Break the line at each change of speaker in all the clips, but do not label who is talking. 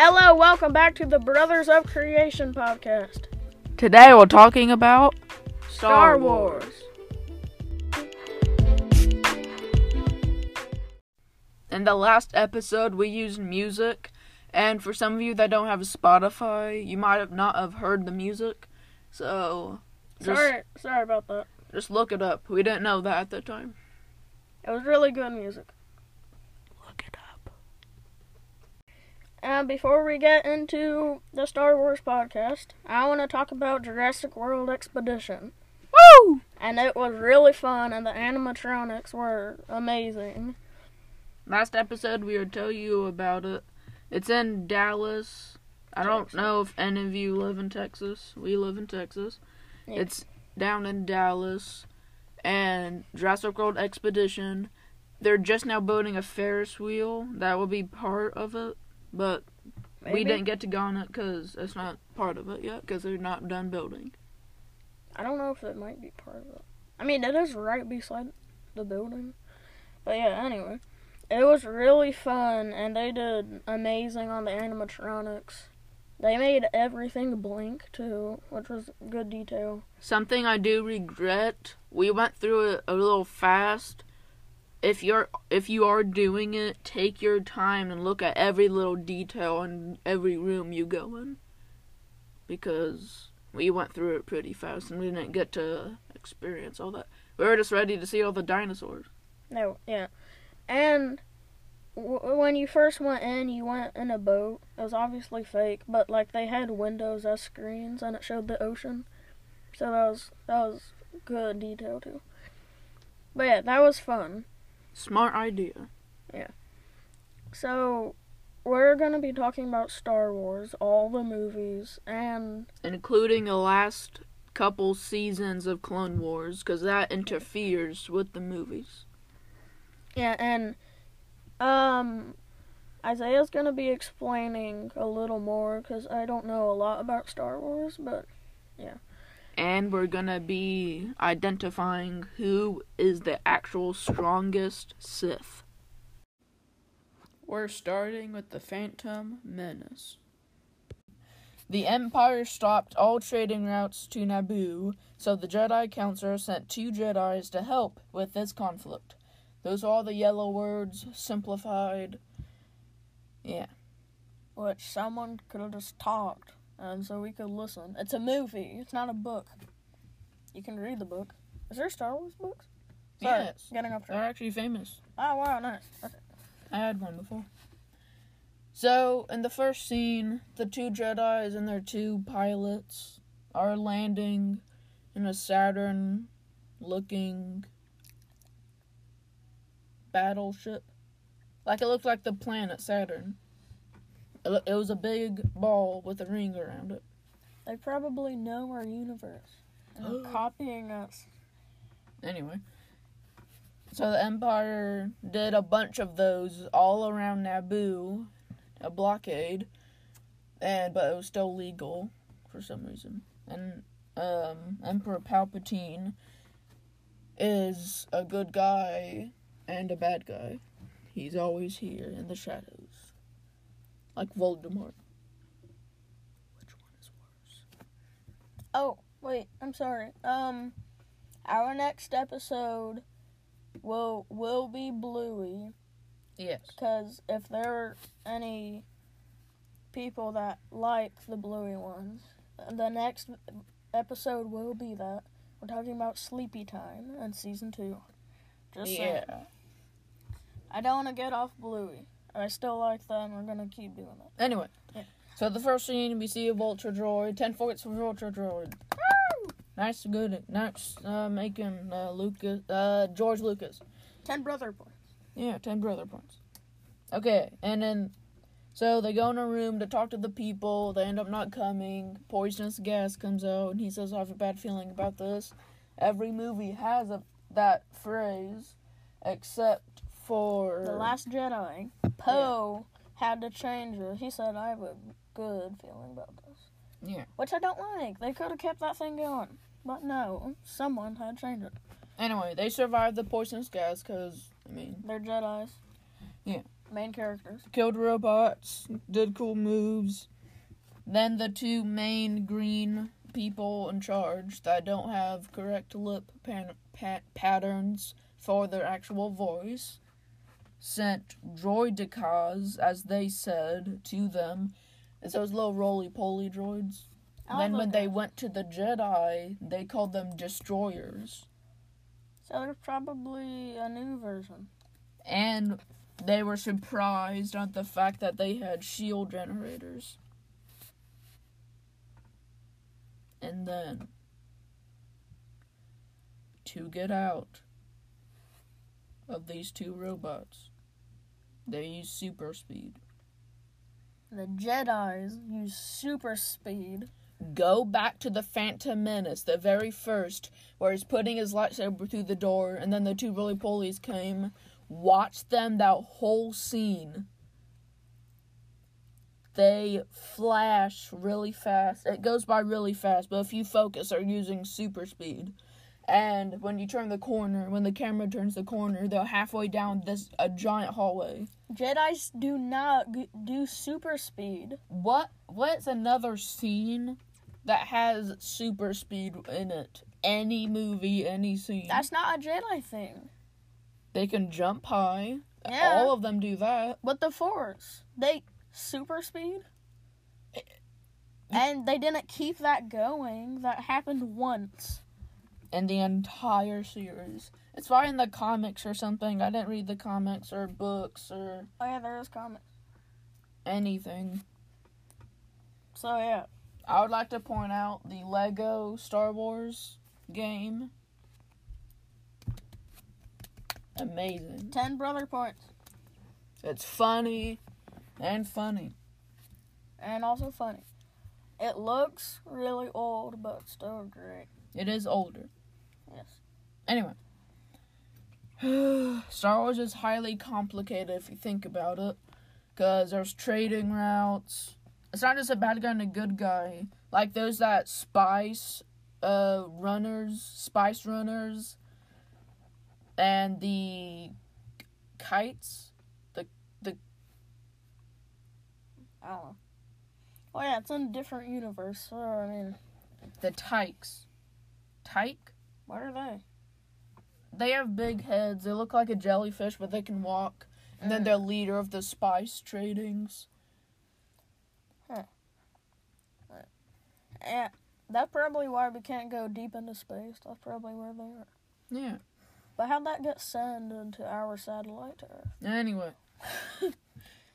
Hello, welcome back to the Brothers of Creation podcast.
Today we're talking about
Star Wars.
In the last episode, we used music, and for some of you that don't have Spotify, you might have not have heard the music. So just
Sorry, sorry about that.
just look it up. We didn't know that at the time.
It was really good music.
Look it up.
And before we get into the Star Wars podcast, I want to talk about Jurassic World Expedition.
Woo!
And it was really fun, and the animatronics were amazing.
Last episode, we would tell you about it. It's in Dallas. I don't know if any of you live in Texas. We live in Texas.
Yeah.
It's down in Dallas. And Jurassic World Expedition. They're just now building a Ferris wheel that will be part of it. But we didn't get to go on it because it's not part of it yet because they're not done building.
I don't know if it might be part of it. I mean, it is right beside the building. But yeah, anyway. It was really fun, and they did amazing on the animatronics. They made everything blink, too, which was good detail.
Something I do regret, we went through it a little fast. If you're if you are doing it, take your time and look at every little detail in every room you go in. Because we went through it pretty fast and we didn't get to experience all that. We were just ready to see all the dinosaurs.
No, yeah. And w- when you first went in, you went in a boat. It was obviously fake, but like they had windows as screens, and it showed the ocean. So that was that was good detail too. But yeah, that was fun.
Smart idea. Yeah.
So we're gonna be talking about Star Wars, all the movies, and
Including the last couple seasons of Clone Wars, because that interferes with the movies.
yeah, and um, Isaiah's gonna be explaining a little more because I don't know a lot about Star Wars, but
and we're gonna be identifying who is the actual strongest Sith. We're starting with the Phantom Menace. The Empire stopped all trading routes to Naboo, so the Jedi Council sent two Jedi's to help with this conflict. Those are all the yellow words simplified. Yeah.
which someone could have just talked, and so we could listen. It's a movie. It's not a book. You can read the book. Is there Star Wars books? Sorry,
Yes.
getting off
They're actually famous.
Oh wow, nice. Okay.
I had one before. So, in the first scene, the two Jedi's and their two pilots are landing in a Saturn looking battleship. Like it looked like the planet Saturn. It, was a big ball with a ring around it.
They probably know our universe and are copying us.
Anyway. So the Empire did a bunch of those all around Naboo, a blockade, and but it was still legal for some reason. And um, Emperor Palpatine is a good guy and a bad guy. He's always here in the shadows, like Voldemort. Which one is worse?
Oh wait, I'm sorry. Um, our next episode will will be Bluey
Yes.
because if there are any people that like the Bluey ones, the next episode will be that. We're talking about Sleepy Time and season two. Just saying.
Yeah.
I don't want to get off Bluey. I still like them. We're gonna keep doing it.
Anyway,
Yeah.
so the first scene we see a Vulture Droid, ten points for Vulture Droid. Nice, good, nice, uh, making uh, Lucas, uh, George Lucas.
Ten brother points.
Yeah, ten brother points. Okay, and then, so they go in a room to talk to the people. They end up not coming. Poisonous gas comes out, and he says, "I have a bad feeling about this." Every movie has a that phrase, except for
The Last Jedi. Poe had to change it. He said, "I have a good feeling about this,"
Yeah.
which I don't like. They could have kept that thing going, but no, someone had to change it.
Anyway, they survived the poisonous gas because I mean,
They're Jedi's. Yeah. Main characters.
killed robots, did cool moves. Then the two main green people in charge that don't have correct lip pan- pa- patterns for their actual voice sent droidekas, as they said, to them. It's those little roly poly droids.
I
then when they went to the Jedi, they called them destroyers.
So there's probably a new version.
And they were surprised at the fact that they had shield generators. And then, to get out of these two robots, they use super speed.
The Jedi's use super speed.
Go back to the Phantom Menace, the very first, where he's putting his lightsaber through the door, and then the two roly polies came. Watch them that whole scene. They flash really fast. It goes by really fast, but if you focus, they're using super speed. And when you turn the corner, when the camera turns the corner, they're halfway down this a giant hallway.
Jedi's do not g- do super speed.
What what's another scene that has super speed in it? Any movie, any scene.
That's not a Jedi thing.
they can jump high.
Yeah.
All of them do that.
But the Force, they super speed. Eh, and they didn't keep that going. That happened once.
In the entire series. It's probably in the comics or something. I didn't read the comics or books or
Oh yeah, there is comics.
anything.
So yeah,
I would like to point out the Lego Star Wars game. Amazing.
ten brother points,
It's funny and funny.
and also funny. It looks really old, but still great.
It is older.
Yes.
Anyway. Star Wars is highly complicated if you think about it. Because there's trading routes. It's not just a bad guy and a good guy. Like those that spice uh, runners, spice runners, and the kites. The.
I don't know. Oh yeah, it's in a different universe. So I mean,
The tykes. Tyke?
What are they?
They have big heads. They look like a jellyfish, but they can walk. And then
Mm.
they're leader of the spice tradings. Huh.
Yeah, that's probably why we can't go deep into space. That's probably where they are.
Yeah.
But how'd that get sent into our satellite Earth?
Anyway.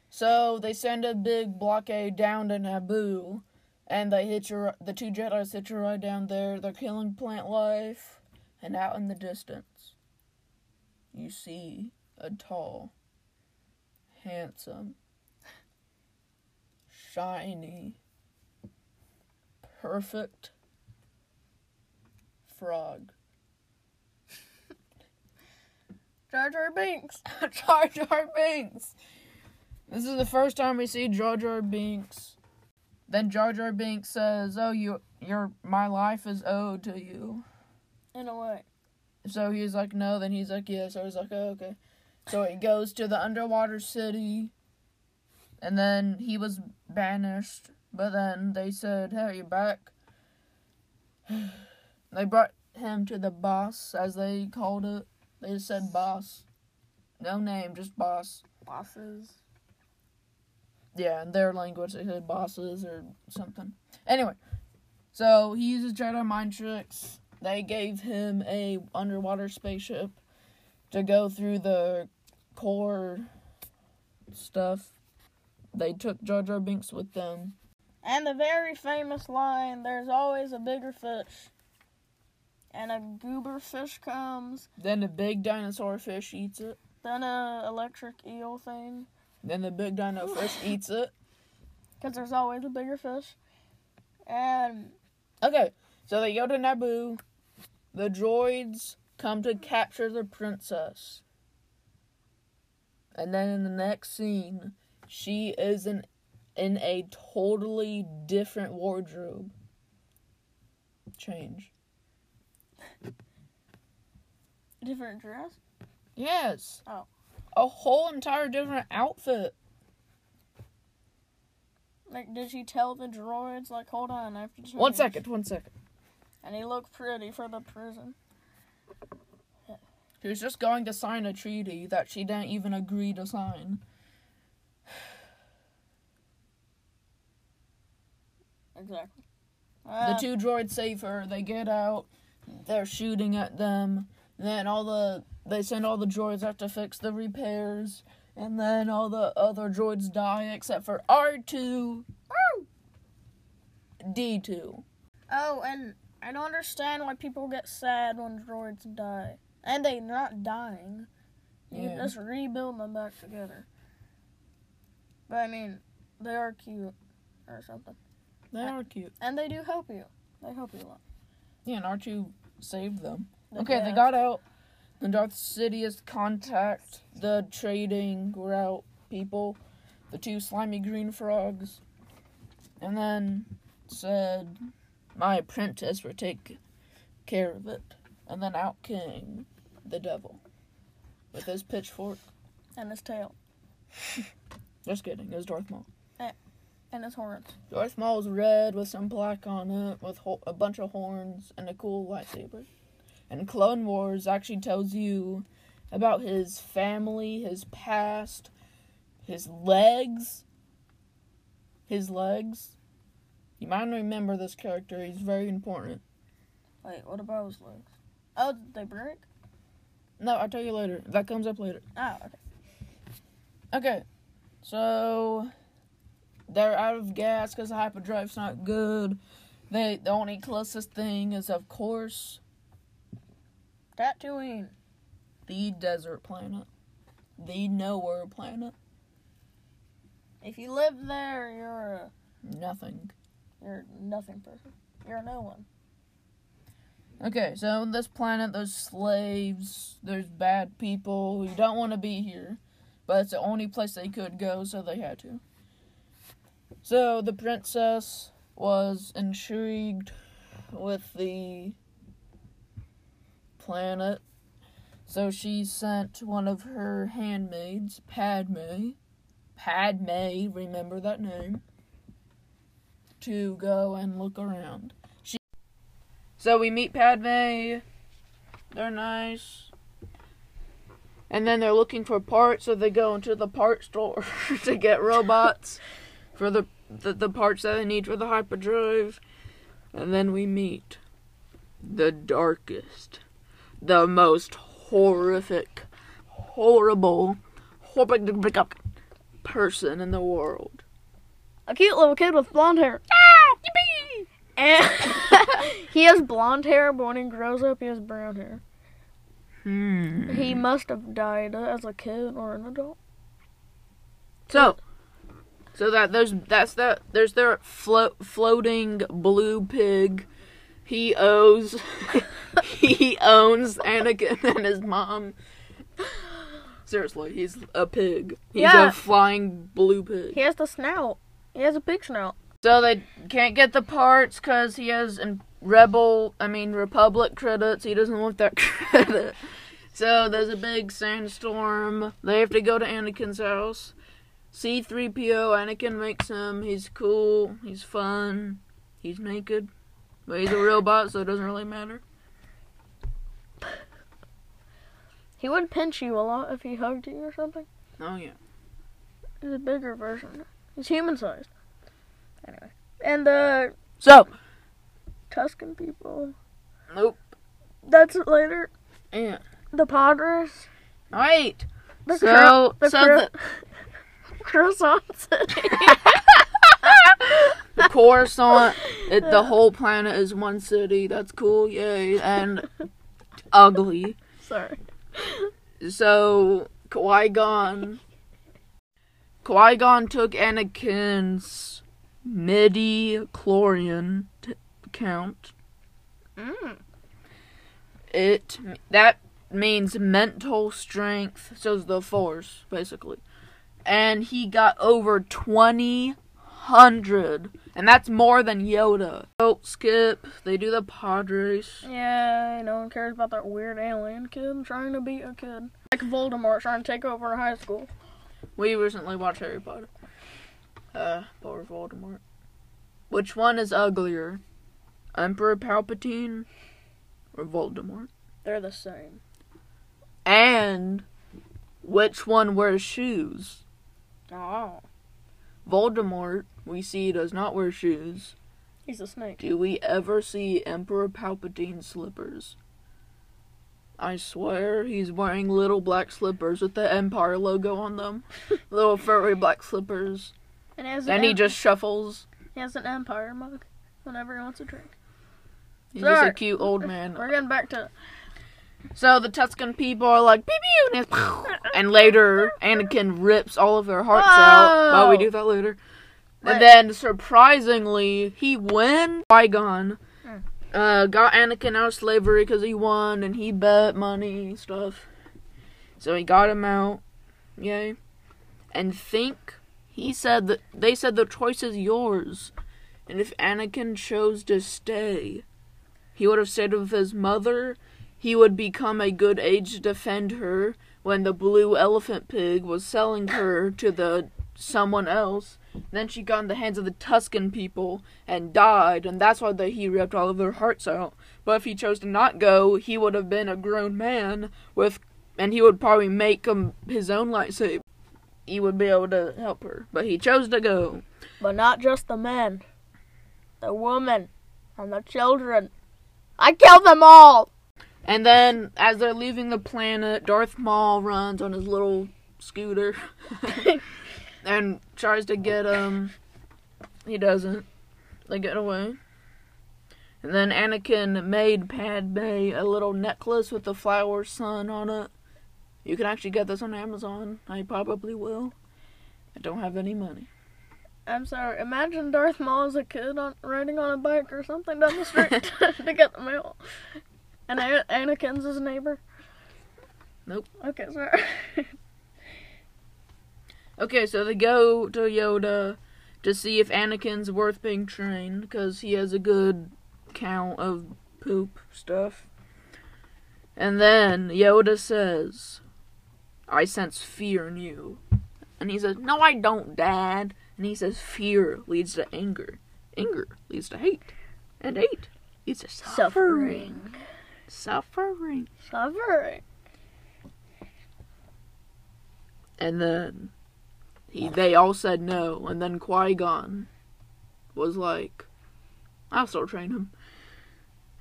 so they send a big blockade down to Naboo, and they hit your the two Jedi's hit you right down there. They're killing plant life, and out in the distance, you see a tall, handsome, shiny, perfect frog.
Jar Jar Binks.
Jar Jar Binks. This is the first time we see Jar Jar Binks. Then Jar Jar Binks says, "Oh, you, your, my life is owed to you."
In a way.
So he's like, "No." Then he's like, "Yeah." So he's like, oh, "Okay." So he goes to the underwater city, and then he was banished. But then they said, "Hey, you're back." they brought him to the boss, as they called it. They just said boss. No name, just boss.
Bosses.
Yeah, in their language they said bosses or something. Anyway, so he uses Jedi mind tricks. They gave him a underwater spaceship to go through the core stuff. They took Jar Jar Binks with them.
And the very famous line, there's always a bigger fish. And a goober fish comes,
Then the big dinosaur fish eats it.
then a electric eel thing.
Then the big dino fish eats it.
Because there's always a bigger fish. And
Okay, so they go to Naboo. The droids come to capture the princess. And then in the next scene, she is in, in a totally different wardrobe. Change.
different dress.
Yes.
Oh.
a whole entire different outfit.
Like, did she tell the droids, like, hold on, I have to change?
One second, one second.
And he looked pretty for the prison.
She was just going to sign a treaty that she didn't even agree to sign.
Exactly.
The
Uh,
two droids save her. They get out. They're shooting at them. Then all the they send all the droids out to fix the repairs, and then all the other droids die except for R two, D two.
Oh, and I don't understand why people get sad when droids die. And they're not dying. You
Yeah.
just rebuild them back together. But I mean, they are cute or something.
They are cute.
And they do help you. They help you a lot.
Yeah, and R two saved them.
They
Okay, they got out. The Darth Sidious contact the trading route people, the two slimy green frogs, and then said, "My apprentice will take care of it." And then out came the devil with his pitchfork.
And his tail.
Just kidding, it was Darth Maul.
Eh, and his horns.
Darth Maul was red with some black on it, with ho- a bunch of horns and a cool lightsaber. And Clone Wars actually tells you about his family, his past, his legs. His legs. You might remember this character, he's very important.
Wait, what about his legs? Oh, did they break?
No, I'll tell you later. That comes up later.
Oh, okay.
Okay, so they're out of gas because the hyperdrive's not good. They the only closest thing is, of course,
Tatooine.
the desert planet, the nowhere planet.
If you live there, you're a,
Nothing.
You're nothing person. You're no one.
Okay, so on this planet, there's slaves, there's bad people who don't want to be here, but it's the only place they could go, so they had to. So the princess was intrigued with the planet, so she sent one of her handmaids, Padme. Padme, remember that name, to go and look around. So we meet Padme. They're nice. And then they're looking for parts, so they go into the part store to get robots for the, the the parts that they need for the hyperdrive. And then we meet the darkest, the most horrific, horrible, horrible person in the world.
A cute little kid with blonde hair.
Ah, yippee!
And he has blonde hair, but when he grows up, he has brown hair.
Hmm.
He must have died as a kid or an adult.
So, so that there's that's that there's their float floating blue pig. He owes he owns Anakin and his mom. Seriously, he's a pig. He's
Yeah.
a flying blue pig.
He has the snout. He has a pig snout.
So they can't get the parts because he has Rebel, I mean Republic credits. He doesn't want that credit. So there's a big sandstorm. They have to go to Anakin's house. C3PO, Anakin makes him. He's cool. He's fun. He's naked. But he's a robot, so it doesn't really matter.
He would pinch you a lot if he hugged you or something.
Oh, yeah.
He's a bigger version. He's human sized. Anyway. And the
So,
Tusken people.
nope.
That's it later.
Yeah.
The Padres.
Right.
The
So,
cro- the
so
cro-
the,
Croissant City.
the Coruscant, it, the whole planet is one city. That's cool, yay. And ugly.
Sorry.
So Qui Gon, Qui Gon took Anakin's midi chlorian t- count.
Mm.
It that means mental strength. So is the Force basically, and he got over twenty hundred, and that's more than Yoda. Oh, skip. They do the race.
Yeah, no one cares about that weird alien kid trying to beat a kid. Like Voldemort trying to take over a high school.
We recently watched Harry Potter. Uh, poor Voldemort. Which one is uglier, Emperor Palpatine or Voldemort?
They're the same.
And which one wears shoes?
Oh,
Voldemort, we see, does not wear shoes.
he's a snake.
Do we ever see Emperor Palpatine slippers? I swear he's wearing little black slippers with the Empire logo on them. little furry black slippers.
And an
And he
em-
just shuffles.
he has an Empire mug whenever he wants a drink.
He's just a cute old man.
We're getting back to
So the Tusken people are like, pew pew, and, and later Anakin rips all of their hearts out. Oh. But we do that later. And then surprisingly, he wins. Qui Gon. Uh, got Anakin out of slavery because he won and he bet money and stuff. So he got him out. Yay. And think he said that they said the choice is yours. And if Anakin chose to stay, he would have stayed with his mother. He would become a good age to defend her when the blue elephant pig was selling her to the someone else. Then she got in the hands of the Tusken people and died, and that's why the, he ripped all of their hearts out. But if he chose to not go, he would have been a grown man with, and he would probably make him his own lightsaber. He would be able to help her, but he chose to go.
But not just the men, the women, and the children. I killed them all!
And then, as they're leaving the planet, Darth Maul runs on his little scooter and tries to get him. He doesn't. They get away. And then Anakin made Padme a little necklace with the flower sun on it. You can actually get this on Amazon. I probably will. I don't have any money.
I'm sorry, imagine Darth Maul as a kid on, riding on a bike or something down the street to get the mail. And Anakin's his neighbor.
Nope.
Okay, sorry.
Okay, so they go to Yoda to see if Anakin's worth being trained because he has a good count of poop stuff. And then Yoda says, I sense fear in you. And he says, No, I don't, Dad. And he says, Fear leads to anger. Anger leads to hate. And hate leads to suffering. Suffering.
Suffering.
And then he, they all said no. And then Qui Gon was like, I'll still train him.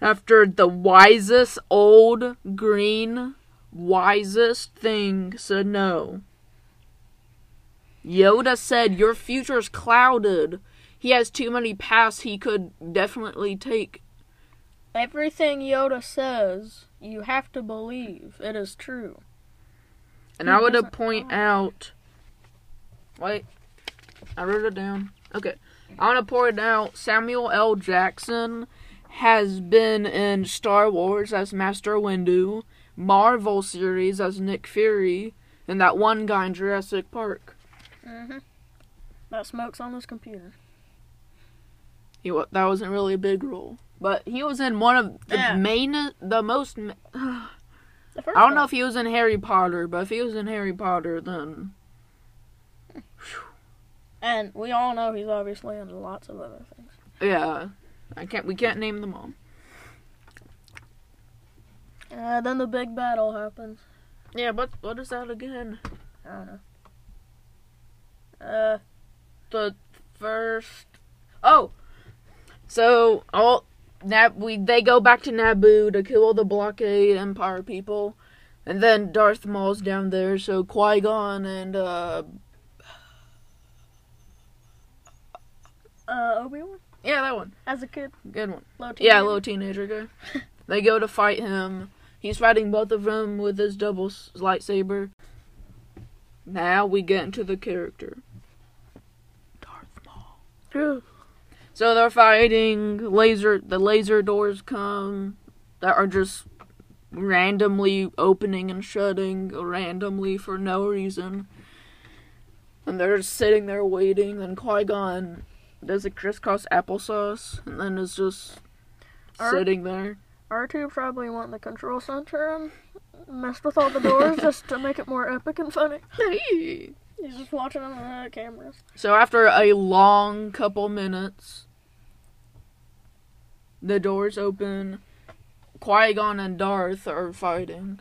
After the wisest old green, wisest thing said no. Yoda said, Your future's clouded. He has too many paths he could definitely take.
Everything Yoda says, you have to believe. It is true.
And
He
I would point out. Wait, I wrote it down. Okay, I want to point out Samuel L. Jackson has been in Star Wars as Master Windu, Marvel series as Nick Fury, and that one guy in Jurassic Park.
Mm-hmm. That smoke's on his computer.
He that wasn't really a big role, but he was in one of the
Yeah.
main, the most. ma-
The
I don't know if he was in Harry Potter, but if he was in Harry Potter, then
And we all know he's obviously in lots of other things.
yeah, I can't. We can't name them all.
Uh, then the big battle happens.
Yeah, but what is that again?
I don't know. Uh,
The first. Oh, so all Nab we they go back to Naboo to kill all the blockade Empire people, and then Darth Maul's down there. So Qui Gon and uh
uh, Obi Wan
yeah that one
as a kid,
good one
low
yeah
teenager.
little teenager guy. they go to fight him. He's fighting both of them with his double s- lightsaber. Now we get into the character. Darth Maul. So they're fighting laser the laser doors come that are just randomly opening and shutting randomly for no reason. And they're just sitting there waiting, then Qui Gon does a crisscross applesauce and then it's just sitting there.
R2 probably went the control center and messed with all the doors just to make it more epic and funny. He's just watching on the cameras.
So after a long couple minutes, the doors open. Qui Gon and Darth are fighting,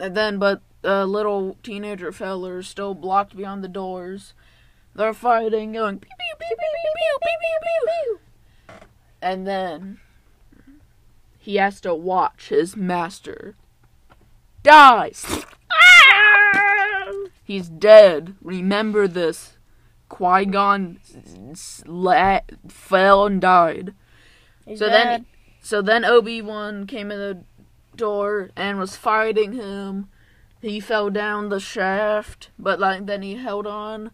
and then but the little teenager feller is still blocked beyond the doors. They're fighting, going pew pew pew pew pew pew pew pew pew, and then he has to watch his master dies. Ah! He's dead. Remember this. Qui Gon fell and died.
He's
So
dead.
then, so then Obi Wan came in the door and was fighting him. He fell down the shaft, but like then he held on.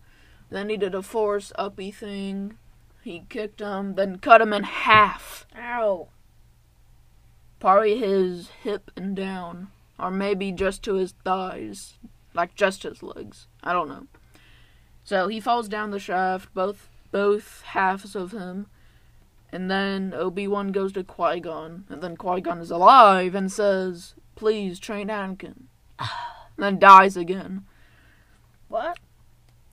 Then he did a force uppy thing. He kicked him, then cut him in half,
Ow.
probably his hip and down, or maybe just to his thighs, like just his legs. I don't know. So he falls down the shaft, both both halves of him, and then Obi Wan goes to Qui Gon, and then Qui Gon is alive and says, "Please train Anakin," ah. and then dies again.
What?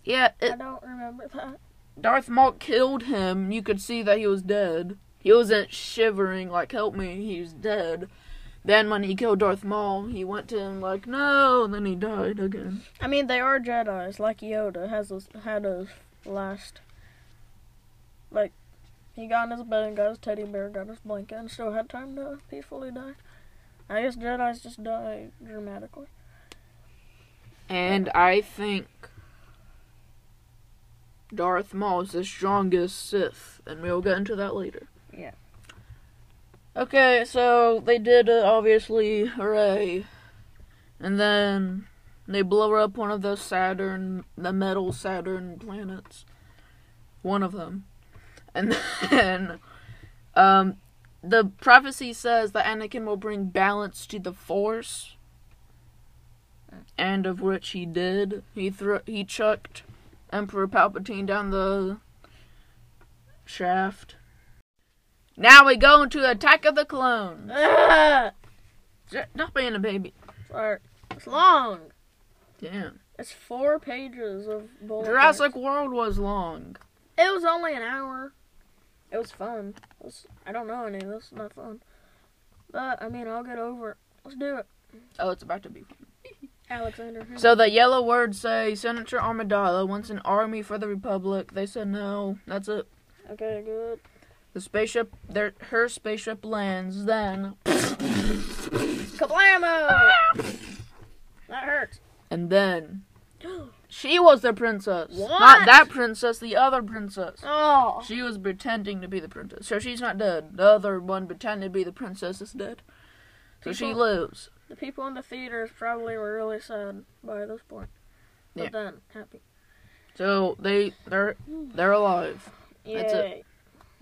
Yeah,
I don't remember that.
Darth Maul killed him. You could see that he was dead. He wasn't shivering like "Help me," he was dead. Then when he killed Darth Maul, he went to him like, "No," and then he died again.
I mean, they are Jedi's, like Yoda has his, had a last. Like, he got in his bed and got his teddy bear, got his blanket, and still had time to peacefully die. I guess Jedi's just die dramatically.
And I think Darth Maul is the strongest Sith, and we'll get into that later.
Yeah.
Okay, so they did it, obviously, hooray. And then they blow up one of the Saturn, the metal Saturn planets. One of them. And then, um, the prophecy says that Anakin will bring balance to the Force and of which he did. He threw he chucked Emperor Palpatine down the shaft. Now we go into Attack of the Clones. J- Not being a baby.
Sorry. It's long.
Damn.
It's four pages of bullet
Jurassic
points.
World was long.
It was only an hour. It was fun. It was, I don't know any of this. Not fun. But, I mean, I'll get over it. Let's do it.
Oh, it's about to be.
Alexander.
So the yellow words say Senator Armadillo wants an army for the Republic. They said no. That's it.
Okay, good.
The spaceship, their her spaceship lands. Then,
Kablamo! that hurts.
and then she was the princess.
What?
Not that princess. The other princess.
Oh.
She was pretending to be the princess. So she's not dead. The other one pretending to be the princess is dead. So she lives.
The people in the theaters probably were really sad by this point. But
Yeah.
then, happy.
So they they're they're alive. That's it.
Yay.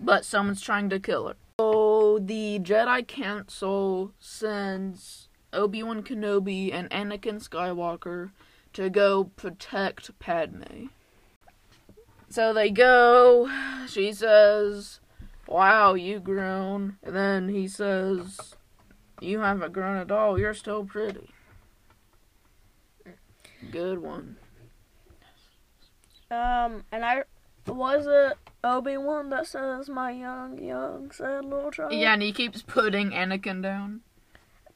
But someone's trying to kill her. So the Jedi Council sends Obi-Wan Kenobi and Anakin Skywalker to go protect Padme. So they go. She says, "Wow, you grown." And then he says, "You haven't grown at all. You're still pretty." Good one.
Um, and I was it Obi Wan that says my young, young, sad little child.
Yeah, and he keeps putting Anakin down.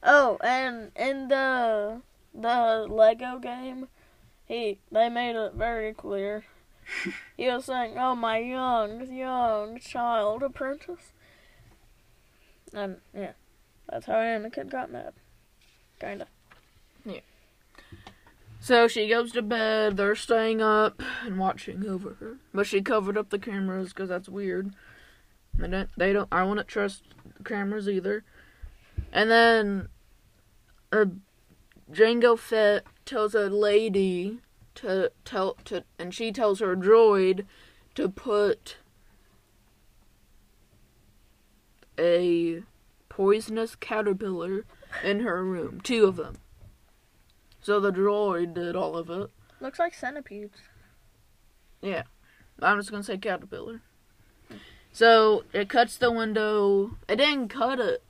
Oh, and in the the Lego game, he they made it very clear. he was saying, "Oh, my young, young child apprentice," and yeah, that's how Anakin got mad. Kinda. Yeah.
So she goes to bed. They're staying up and watching over her, but she covered up the cameras because that's weird. They don't. They don't. I wouldn't trust cameras either. And then, uh, Jango Fett tells a lady to tell to, and she tells her droid to put a poisonous caterpillar in her room. Two of them. So the droid did all of it.
Looks like centipedes. Yeah.
I'm just gonna say caterpillar. So it cuts the window. It didn't cut it.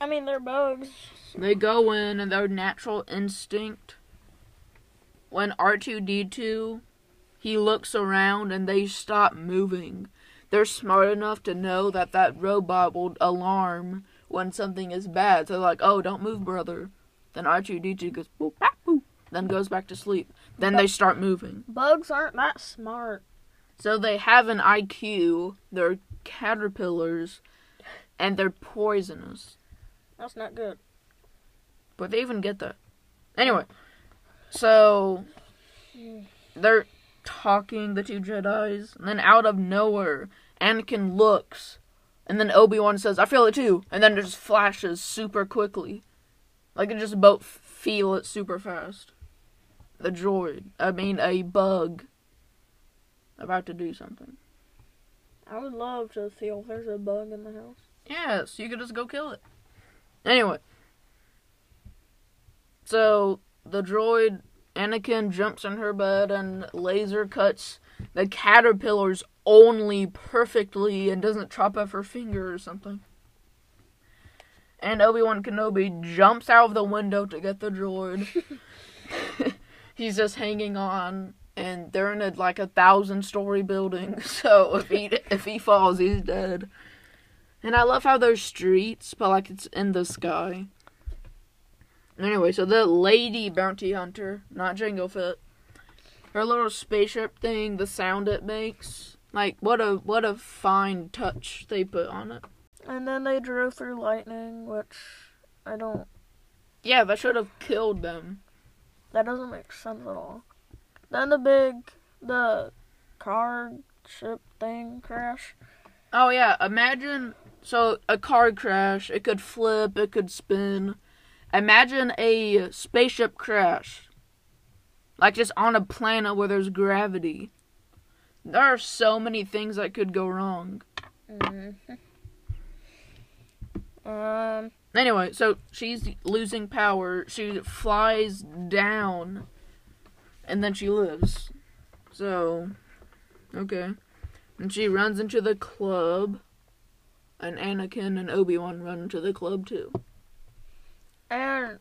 I mean, they're bugs.
They go in and their natural instinct. When R2D2, he looks around and they stop moving. They're smart enough to know that that robot will alarm when something is bad. So they're like, oh, don't move, brother. Then R2D2 goes, boop, bap, boop, then goes back to sleep. Then they start moving.
Bugs aren't that smart.
So they have an IQ, they're caterpillars, and they're poisonous.
That's not good.
But they even get that. Anyway, so mm. they're talking, the two Jedi's, and then out of nowhere, Anakin looks, and then Obi Wan says, "I feel it too," and then it just flashes super quickly, like it just both feel it super fast. The droid, I mean a bug, about to do something.
I would love to feel if there's a bug in the house.
Yes, you could just go kill it. Anyway. So, the droid, Anakin jumps on her bed and laser cuts the caterpillars only perfectly and doesn't chop off her finger or something. And Obi Wan Kenobi jumps out of the window to get the droid. He's just hanging on, and they're in a, like a thousand story building. So if he if he falls, he's dead. And I love how there's streets, but like it's in the sky. Anyway, so the lady bounty hunter, not Jango Fett, her little spaceship thing, the sound it makes, like what a what a fine touch they put on it.
And then they drove through lightning, which I don't.
Yeah, that should have killed them.
That doesn't make sense at all. Then the big, the car ship thing crash.
Oh yeah, imagine so a car crash, it could flip, it could spin. Imagine a spaceship crash. Like just on a planet where there's gravity. There are so many things that could go wrong.
Mm-hmm. Um.
Anyway, so she's losing power. She flies down and then she lives. So, okay. And she runs into the club. And Anakin and Obi Wan run into the club too.
And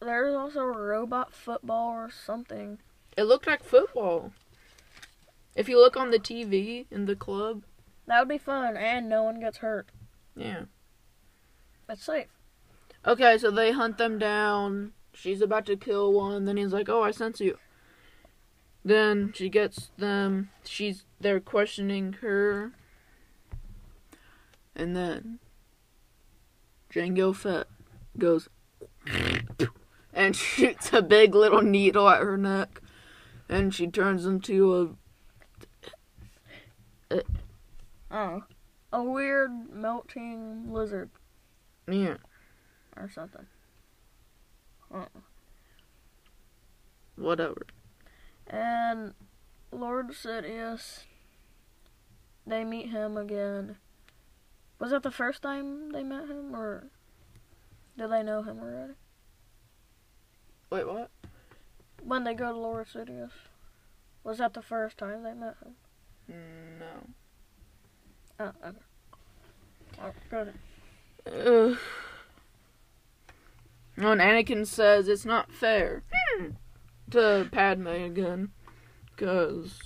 there's also a robot football or something.
It looked like football. If you look on the TV in the club,
That would be fun, and no one gets hurt.
yeah.
It's safe.
Okay, so they hunt them down. She's about to kill one. Then he's like, "Oh, I sense you." Then she gets them. She's they're questioning her, and then Jango Fett goes and shoots a big little needle at her neck, and she turns into
Oh. A weird melting lizard
a yeah.
or something. Uh.
Whatever.
And Lord Sidious, they meet him again. Was that the first time they met him, or did they know him already?
Wait, what?
When they go to Lord Sidious, was that the first time they met him?
No.
Oh, okay. Oh, good.
Ugh. When Anakin says it's not fair to Padme again, because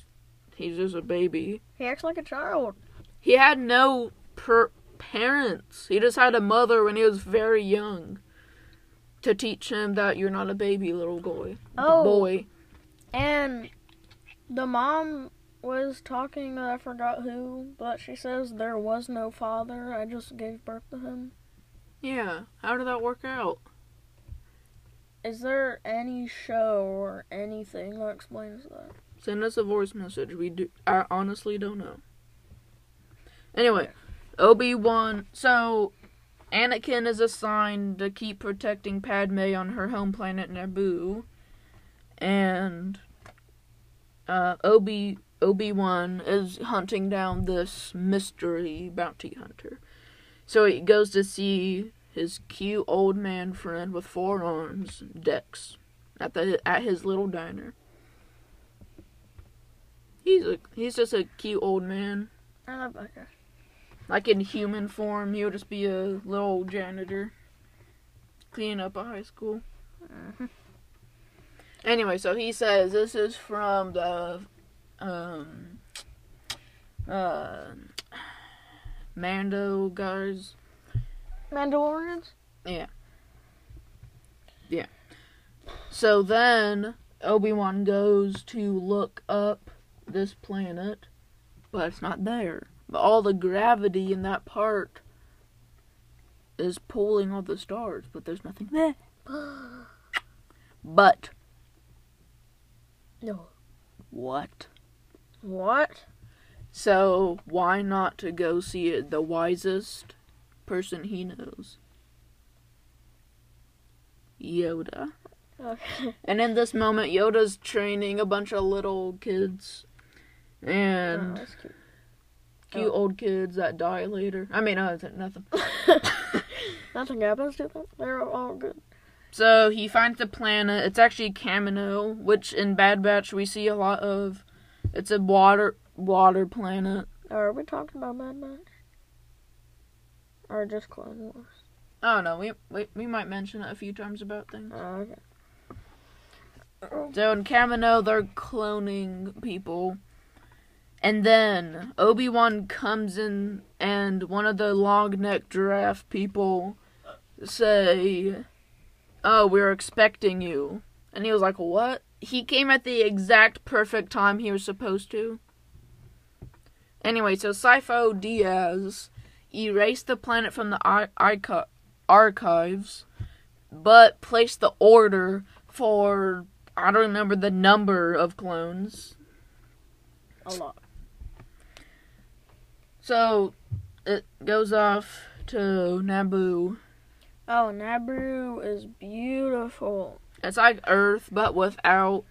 he's just a baby.
He acts like a child.
He had no per- parents. He just had a mother when he was very young to teach him that you're not a baby, little boy.
Oh.
Boy.
And the mom was talking I forgot who, but she says there was no father. I just gave birth to him.
Yeah. How did that work out?
Is there any show or anything that explains that?
Send us a voice message. We do. I honestly don't know. Anyway, Obi Wan. So, Anakin is assigned to keep protecting Padme on her home planet Naboo, and uh, Obi Obi Wan is hunting down this mystery bounty hunter. So he goes to see his cute old man friend with four arms, Dex, at the at his little diner. He's a he's just a cute old man.
I love that guy.
Like in human form, he would just be a little janitor, cleaning up a high school.
Mhm.
Anyway, so he says this is from the um uh Mando guys.
Mandalorians. Yeah. Yeah.
So then Obi Wan goes to look up this planet, but it's not there. But all the gravity in that part is pulling all the stars, but there's nothing there. But
no.
what?
What?
So why not to go see it the wisest person he knows? Yoda.
Okay.
And in this moment Yoda's training a bunch of little kids
Oh,
and
that's cute. Oh.
old kids that die later. I mean, uh, nothing.
Nothing happens to them. They're all good.
So he finds the planet. It's actually Kamino, which in Bad Batch we see a lot of. It's a water water planet.
Are we talking about Mad Max? Or just Clone Wars?
Oh no, we, we we might mention it a few times about things.
Oh, okay.
So in Kamino, they're cloning people. And then Obi Wan comes in, and one of the long necked giraffe people say, Oh, we're expecting you. And he was like, What? He came at the exact perfect time he was supposed to. Anyway, so Sifo-Dyas erased the planet from the ar- archi- archives, but placed the order for I don't remember the number of clones.
A lot.
So it goes off to Naboo.
Oh, Naboo is beautiful.
It's like Earth, but without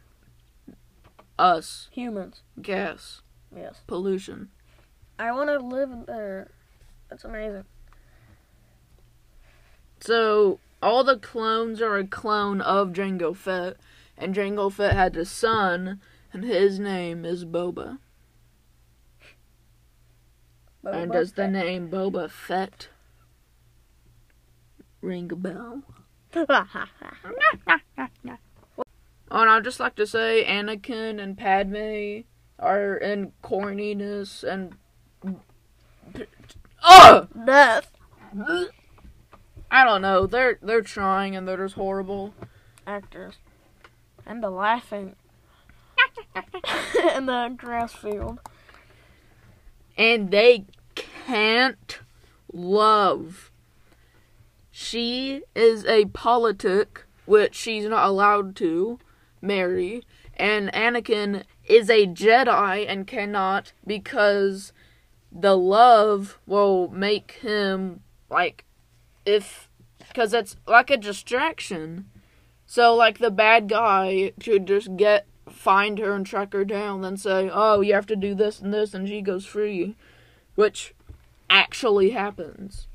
us,
Humans.
gas,
Yes.
pollution.
I want to live there. That's amazing.
So all the clones are a clone of Jango Fett, and Jango Fett had a son, and his name is Boba. And does the name Boba Fett ring a bell? Oh, and I'd just like to say Anakin and Padme are in corniness and. Oh!
Death.
I don't know. They're they're trying and they're just horrible.
Actors. And the laughing. in the grass field.
And they can't love. She is a politic, which she's not allowed to marry, and Anakin is a Jedi and cannot because the love will make him like if because it's like a distraction. So like the bad guy could just get find her and track her down, then say, "Oh, you have to do this and this," and she goes free, which actually happens.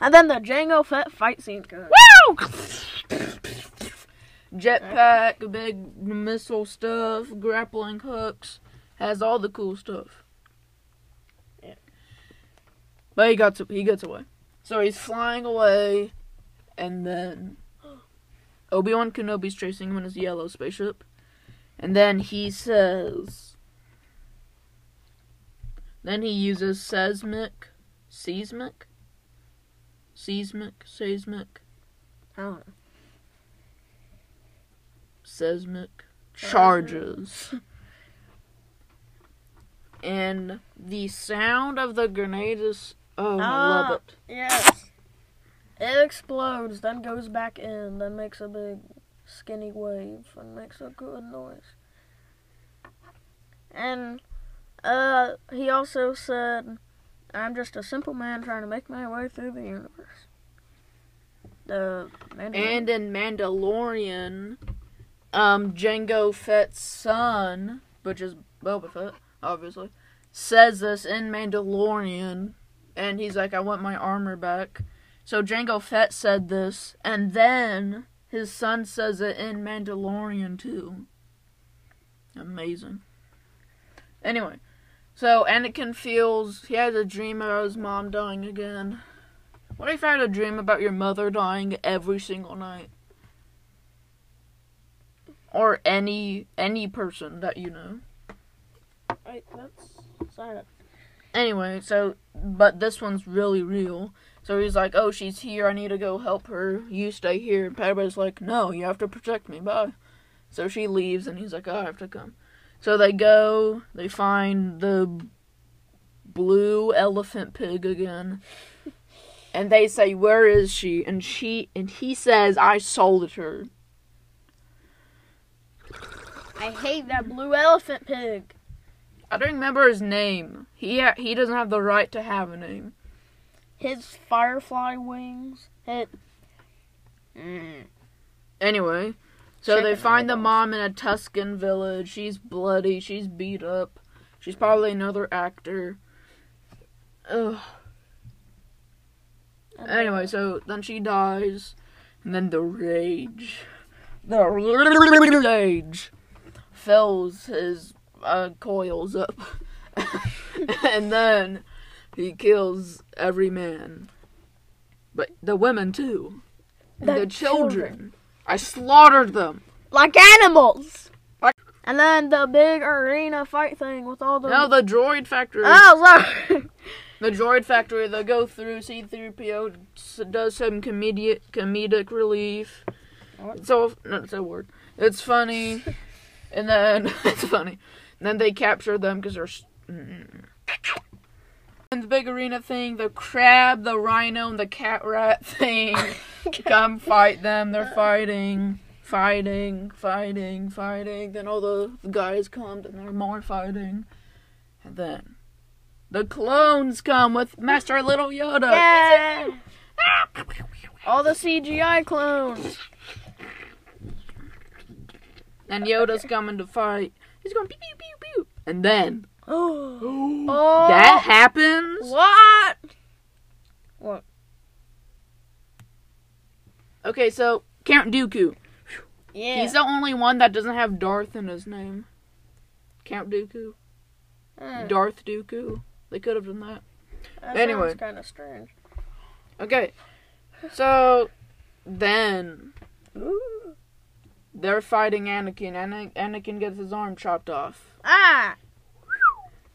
And then the Jango Fett fight scene goes.
Woo! Jetpack, big missile stuff, grappling hooks, has all the cool stuff.
Yeah.
But he got he gets away. So he's flying away, and then Obi Wan Kenobi's chasing him in his yellow spaceship, and then he says. Then he uses seismic, seismic, seismic, seismic,
I don't know.
seismic charges. and the sound of the grenade is oh I
Ah.
love it.
Yes. It explodes, then goes back in, then makes a big skinny wave and makes a good noise. And uh he also said I'm just a simple man trying to make my way through the universe. The Mandalorian.
And in Mandalorian, um, Jango Fett's son, which is Boba Fett, obviously, says this in Mandalorian, and he's like, "I want my armor back." So Jango Fett said this, and then his son says it in Mandalorian too. Amazing. Anyway, so Anakin feels he has a dream about his mom dying again. What if you had a dream about your mother dying every single night? Or any any person that you know.
Right, that's sad.
Anyway, so but this one's really real. So he's like, "Oh, she's here. I need to go help her. You stay here." And Padme's like, "No, you have to protect me. Bye." So she leaves, and he's like, oh, "I have to come." So they go. They find the blue elephant pig again, and they say, "Where is she?" And she and he says, "I sold her."
I hate that blue elephant pig.
I don't remember his name. He ha- he doesn't have the right to have a name.
His firefly wings. It. Mm.
Anyway, so they find the mom in a Tusken village. She's bloody. She's beat up. She's probably another actor. Ugh. Anyway, so then she dies, and then the rage, the rage, fills his uh, coils up, and then he kills every man, but the women too, and
The
the, children.
children.
I slaughtered them.
like animals. And then the big arena fight thing with all the.
No, the droid factory.
Oh, sorry.
The droid factory. They go through. C-3PO does some comedic comedic relief.
What?
It's all no, it's a word. It's funny, and then it's funny. And then they capture them because they're. mm. And the big arena thing, the crab, the rhino, and the cat rat thing come fight them. They're fighting, fighting, fighting, fighting. Then all the guys come, and they're more fighting. And then the clones come with Master Little Yoda.
yeah. All the CGI clones.
And Yoda's coming to fight. He's going pew pew pew pew. And then
Oh.
that happens.
What? What?
Okay, so Count Dooku.
Yeah.
He's the only one that doesn't have Darth in his name. Count Dooku.
Mm,
Darth Dooku. They could have done that.
that
anyway.
kind of strange.
Okay. So then Ooh. they're fighting Anakin. Ana- Anakin gets his arm chopped off.
Ah.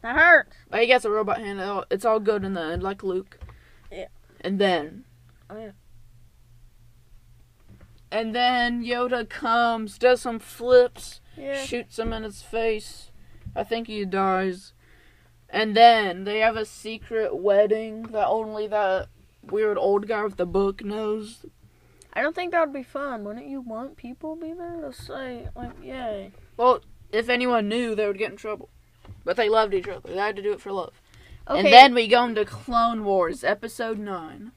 That hurts.
But he gets a robot hand. It's all- It's all good in the end, like Luke.
Yeah.
And then.
Oh, yeah.
And then Yoda comes, does some flips,
Yeah.
shoots him in his face. I think he dies. And then they have a secret wedding that only that weird old guy with the book knows.
I don't think that would be fun. Wouldn't you want people to be there to say, like, yay?
Well, if anyone knew, they would get in trouble. But they loved each other. They had to do it for love.
Okay.
And then we go into Clone Wars, Episode 9.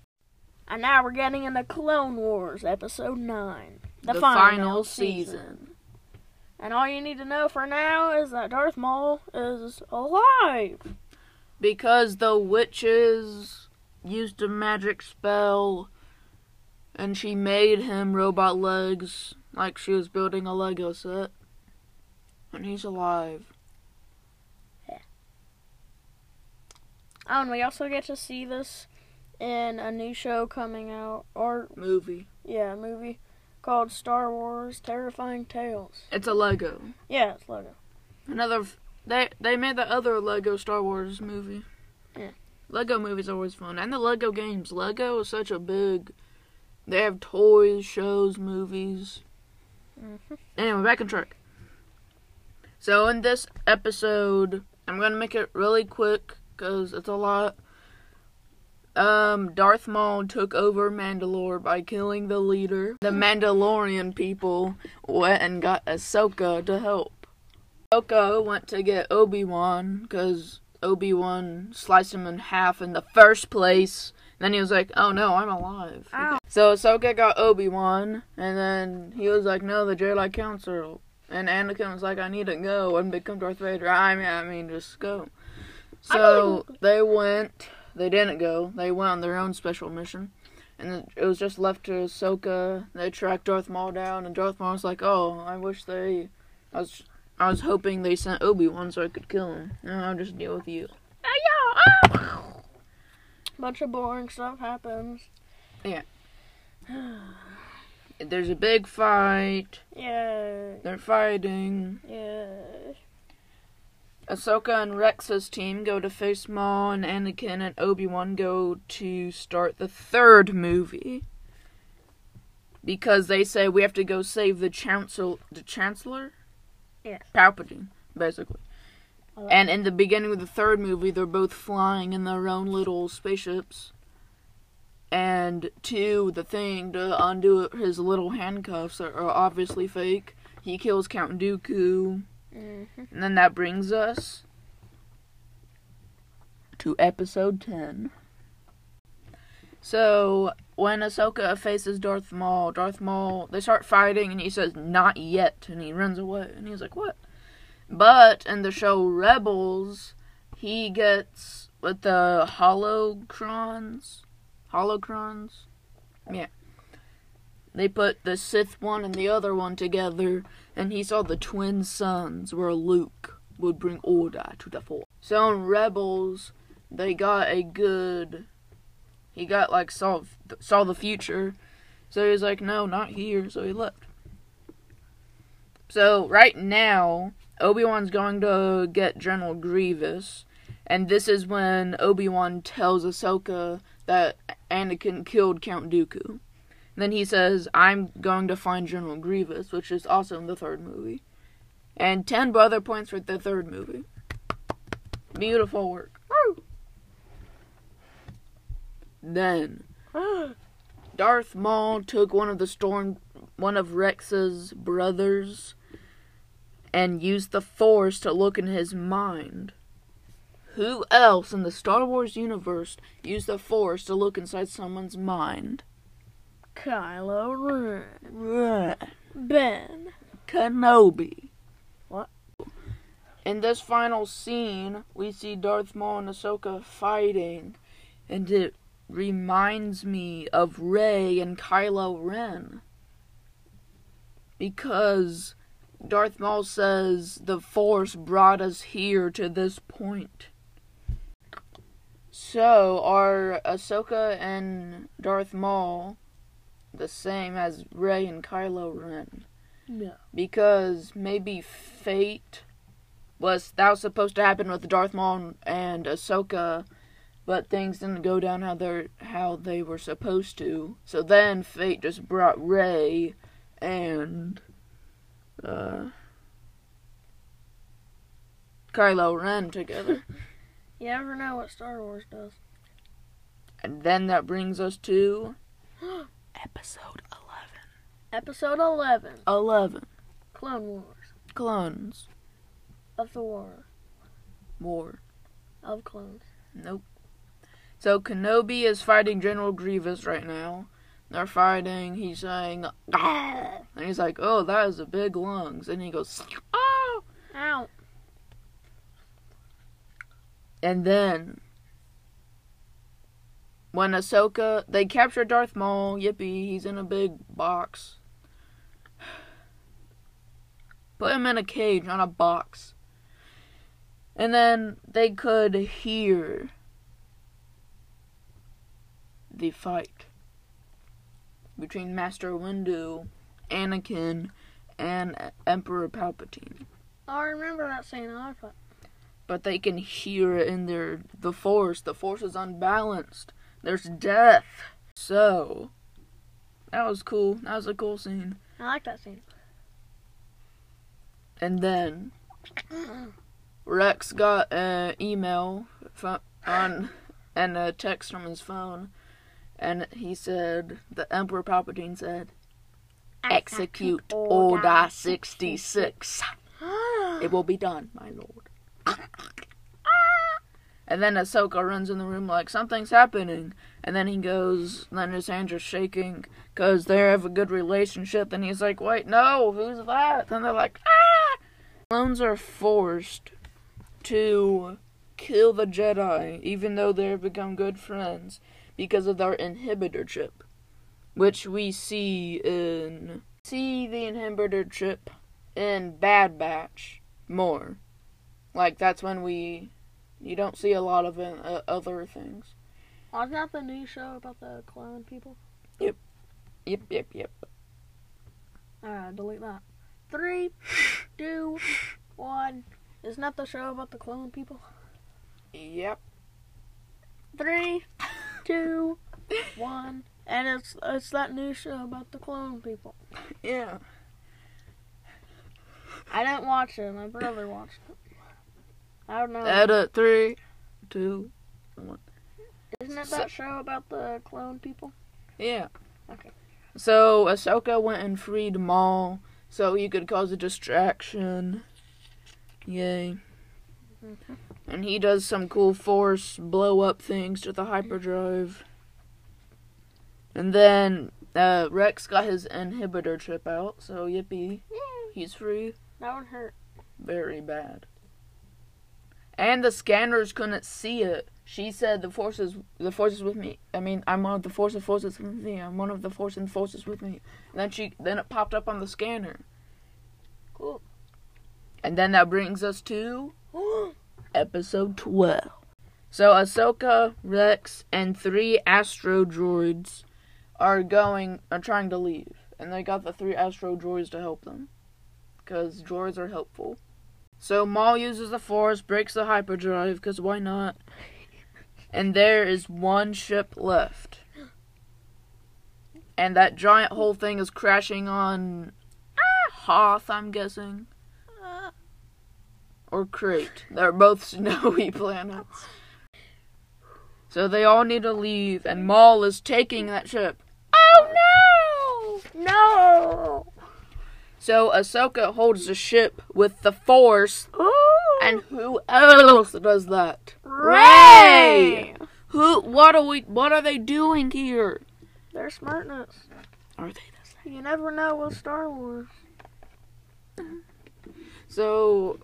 And now we're getting into Clone Wars, Episode 9.
The final season.
And all you need to know for now is that Darth Maul is alive.
Because the witches used a magic spell and she made him robot legs like she was building a Lego set. And he's alive.
Oh, and we also get to see this in a new show coming out, or,
Movie.
yeah, a movie called Star Wars Terrifying Tales.
It's a Lego.
Yeah, it's Lego.
Another. f- They they made the other Lego Star Wars movie.
Yeah.
Lego movies are always fun, and the Lego games. Lego is such a big. They have toys, shows, movies.
Mhm.
Anyway, back on track. So in this episode, I'm gonna make it really quick because it's a lot. Um, Darth Maul took over Mandalore by killing the leader. The Mandalorian people went and got Ahsoka to help. Ahsoka went to get Obi Wan because Obi Wan sliced him in half in the first place. Then he was like, "Oh no, I'm alive."
Ow.
So Ahsoka got Obi Wan, and then he was like, "No, the Jedi Council." And Anakin was like, "I need to go and become Darth Vader." I mean, I mean, just go. So they went. They didn't go. They went on their own special mission. and it was just left to Ahsoka. They tracked Darth Maul down, and Darth Maul was like, "Oh, I wish they, I was, I was hoping they sent Obi Wan so I could kill him. No, I'll just deal with you." Ah!
Bunch of boring stuff happens. Yeah.
There's a big fight.
Yeah.
They're fighting.
Yeah.
Ahsoka and Rex's team go to face Maul, and Anakin and Obi Wan go to start the third movie because they say we have to go save the chancellor. The chancellor,
Yes.
Palpatine, basically. And in the beginning of the third movie, they're both flying in their own little spaceships. And to the thing to undo his little handcuffs are obviously fake. He kills Count Dooku.
Mhm.
And then that brings us to episode 10. So, when Ahsoka faces Darth Maul, Darth Maul, they start fighting and he says, not yet, and he runs away. And he's like, what? But in the show Rebels, he gets with the holocrons. Holocrons? Yeah. They put the Sith one and the other one together and he saw the twin sons where Luke would bring order to the Force. So Rebels, they got a good. He got like saw saw the future, so he was like, no, not here. So he left. So right now, Obi Wan's going to get General Grievous, and this is when Obi Wan tells Ahsoka that Anakin killed Count Dooku. Then he says, I'm going to find General Grievous, which is also in the third movie. And 10 brother points for the third movie. Beautiful work. Then, Darth Maul took one of the storm, one of Rex's brothers, and used the Force to look in his mind. Who else in the Star Wars universe used the Force to look inside someone's mind?
Kylo Ren. Ben.
Kenobi.
What?
In this final scene, we see Darth Maul and Ahsoka fighting, and it reminds me of Rey and Kylo Ren. Because Darth Maul says the Force brought us here to this point. So, are Ahsoka and Darth Maul the same as Rey and Kylo Ren?
No.
because maybe fate was that was supposed to happen with Darth Maul and Ahsoka, but things didn't go down how they how they were supposed to. So then fate just brought Rey and uh, Kylo Ren together,
You ever know what Star Wars does?
and then that brings us to episode 11.
Episode 11
eleven. Eleven
Clone Wars.
clones
Of the War.
war.
Of Clones.
Nope. So Kenobi is fighting General Grievous right now. They're fighting. He's saying, "Ah!" and he's like, "Oh, that is a big lungs," and he goes, "Oh!"
Ow.
And then when Ahsoka, they capture Darth Maul. Yippee! He's in a big box. Put him in a cage, not a box. And then they could hear the fight between Master Windu, Anakin, and Emperor Palpatine.
I remember that scene. I that.
But they can hear it in their the force. The force is unbalanced. There's death. So that was cool. That was a cool scene.
I like that scene.
And then Rex got an email from, on and a text from his phone, and he said the Emperor Palpatine said, "Execute Order 66. It will be done, my lord." And then Ahsoka runs in the room like something's happening, and then he goes, then his hands are shaking because they have a good relationship. And he's like, "Wait, no, who's that?" And they're like, "Ah!" Clones are forced to kill the Jedi, even though they've become good friends, because of their inhibitor chip. which we see in see the inhibitor chip in Bad Batch more. Like that's when we you don't see a lot of in, uh, other things.
Wasn't that the new show about the clone people?
Yep. Yep, yep, yep.
Alright, delete that. Three, two, one. Isn't that the show about the clone people?
Yep.
Three, two, one. And it's it's that new show about the clone people.
Yeah.
I didn't watch it. My brother watched it. I don't know.
Edit three, two.
Isn't it that show about the clone people?
Yeah.
Okay.
So Ahsoka went and freed Maul so he could cause a distraction. Yay.
Okay.
And he does some cool force blow up things to the hyperdrive. And then uh, Rex got his inhibitor chip out, so yippee, he's free.
That one hurt.
Very bad. And the scanners couldn't see it. She said the forces the forces with me. I mean, I'm one of the force of forces with me. I'm one of the force and forces with me. And then she then it popped up on the scanner.
Cool.
And then that brings us to episode 12. So Ahsoka, Rex, and three astro droids are going are trying to leave. And they got the three astro droids to help them. Because droids are helpful. So Maul uses the force, breaks the hyperdrive, because why not? And there is one ship left. And that giant whole thing is crashing on ah, Hoth, I'm guessing. Or Crait. They're both snowy planets. So they all need to leave, and Maul is taking that ship. Oh no!
No!
So Ahsoka holds the ship with the Force,
Ooh.
and who else does that?
Rey!
Who? What are we? What are they doing here?
They're smartness.
Are they the same?
You never know with Star Wars.
So,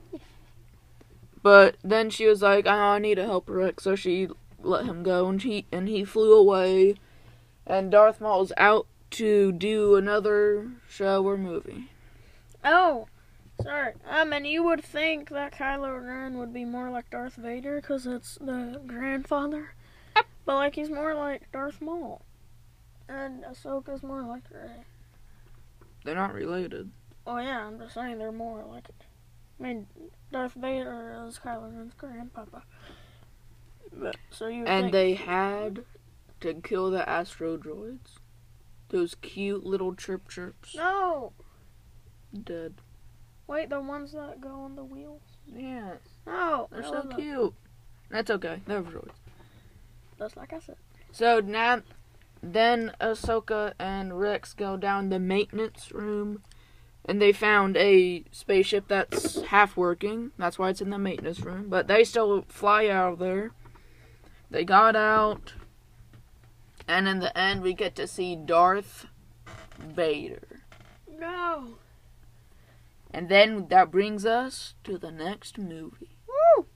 but then she was like, "I I need to help Rex," so she let him go, and he and he flew away. And Darth Maul's out to do another show or movie.
Oh, sorry. Um, and you would think that Kylo Ren would be more like Darth Vader because it's the grandfather, but like he's more like Darth Maul, and Ahsoka's more like Rey.
They're not related.
Oh yeah, I'm just saying they're more like it. I mean, Darth Vader is Kylo Ren's grandpapa. But so you
And they had to kill the astro droids. Those cute little chirp chirps.
no
Dead.
wait the ones that go on the wheels.
Yeah,
No,
they're so cute. That's okay. They're droids.
Just like I said.
So now, then Ahsoka and Rex go down the maintenance room, and they found a spaceship that's half working. That's why it's in the maintenance room. But they still fly out of there. They got out, and in the end, we get to see Darth Vader.
No.
And then that brings us to the next movie.
Woo!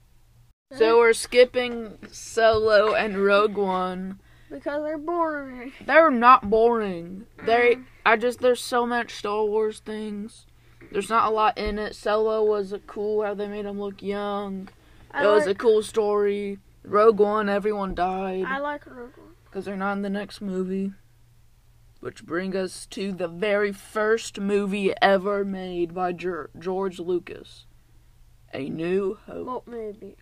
So we're skipping Solo and Rogue One.
because they're boring.
They're not boring. They mm-hmm. I just there's so much Star Wars things. There's not a lot in it. Solo was cool how they made him look young.
I
it was a cool story. Rogue One, everyone died
I like Rogue One.
because they're not in the next movie. Which bring us to the very first movie ever made by Ger- George Lucas. A New Hope.
Well, maybe.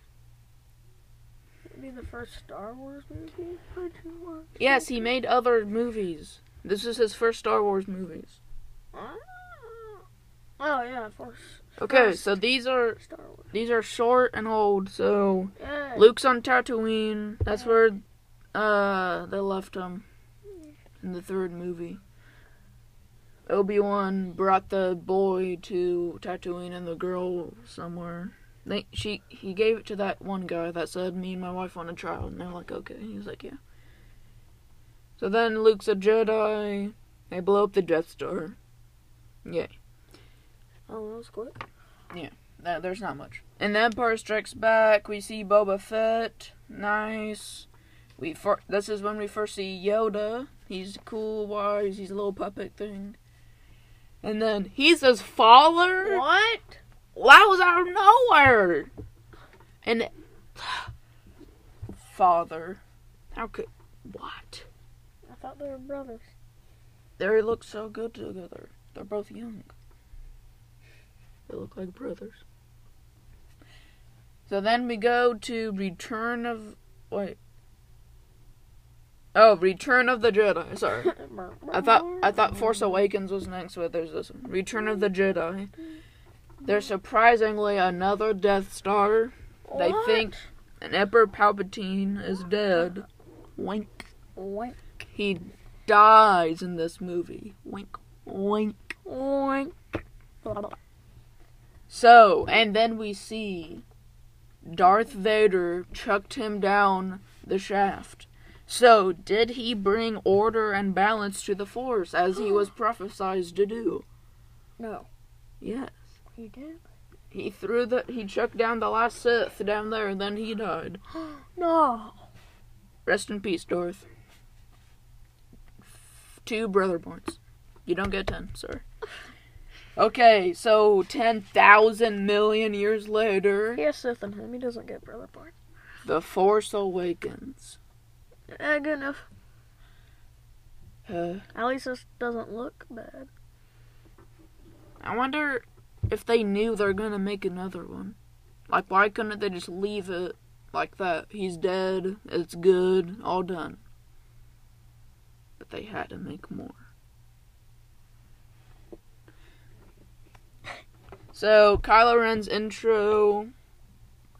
Maybe the first Star Wars movie. I do want-
Yes, he made other movies. This is his first Star Wars movies.
Ah. Oh yeah, first
Okay,
First.
so these are
Star Wars.
these are short and old. So
Yeah.
Luke's on Tatooine. That's where uh they left him in the third movie. Obi Wan brought the boy to Tatooine and the girl somewhere. They she he gave it to that one guy that said me and my wife want a child, and they're like okay. He was like yeah. So then Luke's a Jedi. They blow up the Death Star. Yeah.
Oh, that was quick.
No, there's not much. And the Empire Strikes Back, we see Boba Fett. Nice. We fir- this is when we first see Yoda. He's cool, wise. He's a little puppet thing. And then he's his father.
What?
That was out of nowhere. And father, how could what?
I thought they were brothers.
They look so good together. They're both young. They look like brothers. So then we go to Return of wait. Oh, Return of the Jedi. Sorry. I thought I thought Force Awakens was next, but there's this one. Return of the Jedi. There's surprisingly another Death Star. They
What?
think an Emperor Palpatine is dead. Wink.
Wink,
He dies in this movie. Wink. Wink.
wink.
So, and then we see Darth Vader chucked him down the shaft. So, did he bring order and balance to the Force as he was prophesied to do?
No,
Yes.
he did.
He threw the he chucked down the last Sith down there and then he died.
No.
Rest in peace, Darth. Two brother points. You don't get ten, sir. Okay, so ten thousand million years later,
He has Sith in him. He doesn't get brother points.
the Force awakens.
Eh, good enough.
Uh,
At least this doesn't look bad.
I wonder if they knew they're gonna make another one. Like, why couldn't they just leave it like that? He's dead. It's good. All done. But they had to make more. So Kylo Ren's intro.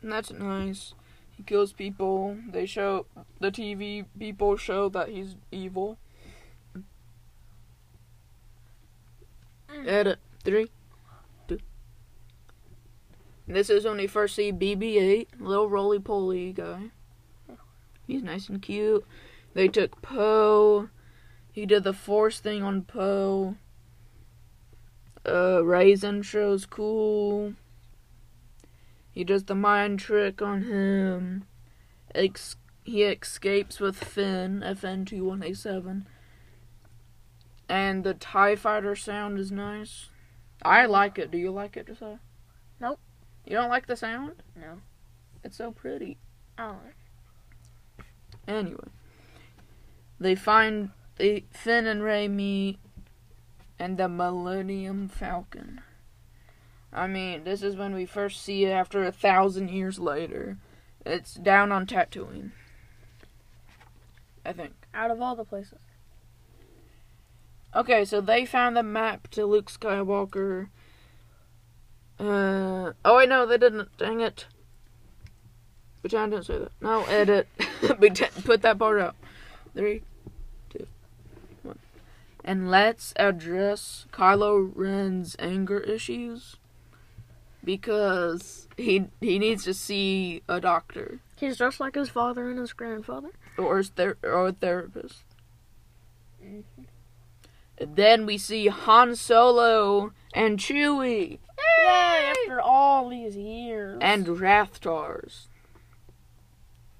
That's nice. He kills people. They show the TV people show that he's evil. Edit three, two. This is when we first see BB-8, little roly poly guy. He's nice and cute. They took Poe. He did the Force thing on Poe. Uh, Raisin shows cool. He does the mind trick on him. Ex- he escapes with Finn, FN2187. And the TIE fighter sound is nice. I like it. Do you like it, Josiah?
Nope.
You don't like the sound?
No.
It's so pretty.
Oh.
Anyway, they find they Finn and Rey meet, and the Millennium Falcon. I mean, this is when we first see it after a thousand years later. It's down on Tatooine. I think.
Out of all the places.
Okay, so they found the map to Luke Skywalker. Uh oh wait no they didn't. Dang it. Pretend I didn't say that. No, edit. Put that part out. Three, two, one. And let's address Kylo Ren's anger issues because he he needs to see a doctor
He's just like his father and his grandfather.
or his ther- or a therapist. And then we see Han Solo and Chewie
Yay! After all these years.
and Rathtars,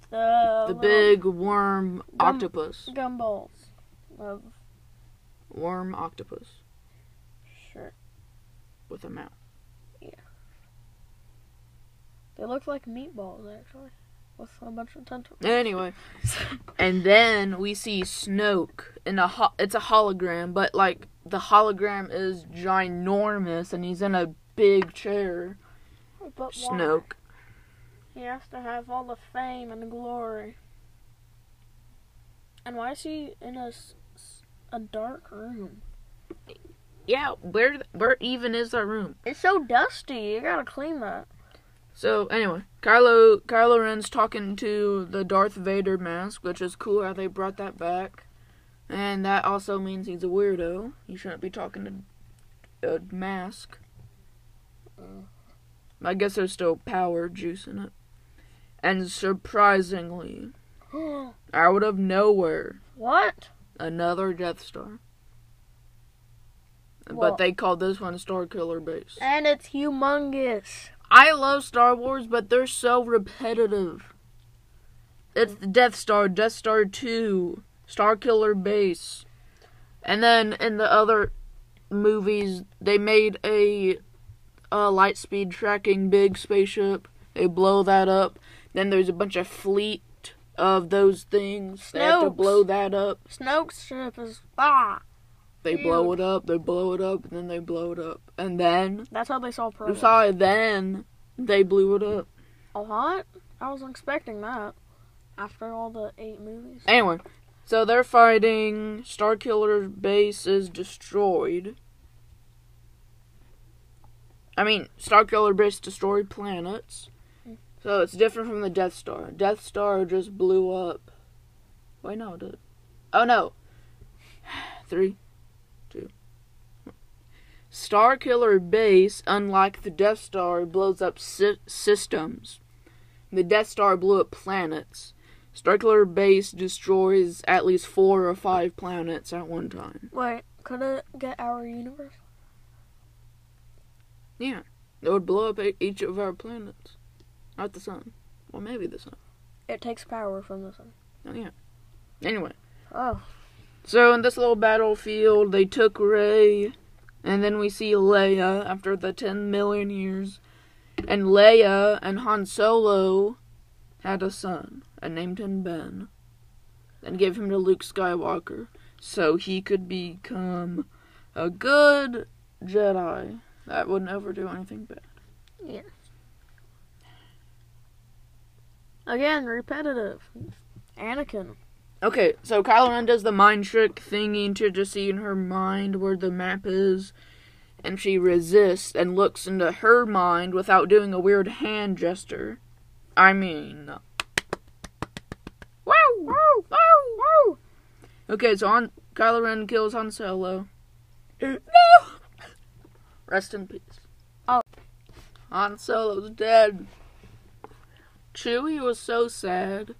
the,
the big worm octopus.
gumballs of
Worm octopus
sure.
with a mouth.
They look like meatballs actually, with a bunch of tentacles.
Anyway, and then we see Snoke in a ho- it's a hologram, but like the hologram is ginormous and he's in a big chair.
But why?
Snoke.
He has to have all the fame and the glory. And why is he in a, a dark room?
Yeah, where where even is that room?
It's so dusty. You gotta clean that.
So anyway, Kylo Kylo Ren's talking to the Darth Vader mask, which is cool how they brought that back. And that also means he's a weirdo. He shouldn't be talking to a mask. Uh. I guess there's still power juice in it. And surprisingly, out of nowhere,
what?
another Death Star. But they call this one Star Killer Base.
And it's humongous.
I love Star Wars, but they're so repetitive. It's the Death Star, Death Star 2, Star Killer Base. And then in the other movies, they made a, a light speed tracking big spaceship. They blow that up. Then there's a bunch of fleet of those things. They have to blow that up.
Snoke's ship is ah.
They blow it up, they blow it up, and then they blow it up. And then,
That's how they saw
saw it then, they blew it up.
A lot? I wasn't expecting that. After all the eight movies.
Anyway, so they're fighting. Starkiller base is destroyed. I mean, Starkiller base destroyed planets. So it's different from the Death Star. Death Star just blew up. Wait, no, did. Oh no. Three. Starkiller base, unlike the Death Star, blows up sy- systems. The Death Star blew up planets. Starkiller base destroys at least four or five planets at one time.
Wait, could it get our universe?
Yeah, it would blow up each of our planets, not the sun. Well, maybe the sun.
It takes power from the sun.
Oh yeah. Anyway,
Oh,
so in this little battlefield, they took Rey, and then we see Leia after the ten million years, and Leia and Han Solo had a son and named him Ben, and gave him to Luke Skywalker so he could become a good Jedi that would never do anything bad.
Yeah. Again, repetitive. Anakin.
Okay, so Kylo Ren does the mind trick thingy to just see in her mind where the map is, and she resists and looks into her mind without doing a weird hand gesture. I mean, wow, wow, wow, wow. Okay, so on Kylo Ren kills Han Solo. no. Rest in peace.
Oh.
Han Solo's dead. Chewie was so sad.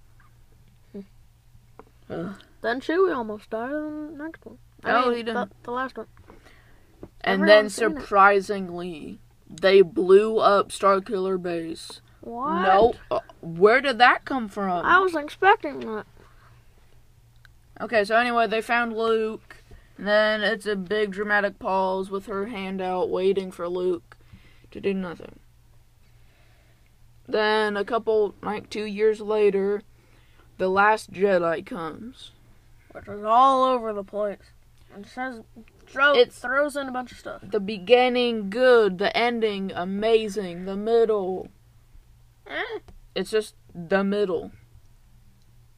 Ugh.
Then Chewie almost died in the next one. I
Oh,
mean,
he didn't.
The, the last one.
And then
Everyone's it.
surprisingly, they blew up Starkiller Base.
What?
No, uh, where did that come from?
I wasn't expecting that.
Okay, so anyway, they found Luke. And then it's a big dramatic pause with her hand out, waiting for Luke to do nothing. Then a couple, like two years later, the last Jedi comes.
Which is all over the place. It says, throw,
It's-
throws in a bunch of stuff.
The beginning good, the ending amazing, the middle.
Eh,
It's just the middle.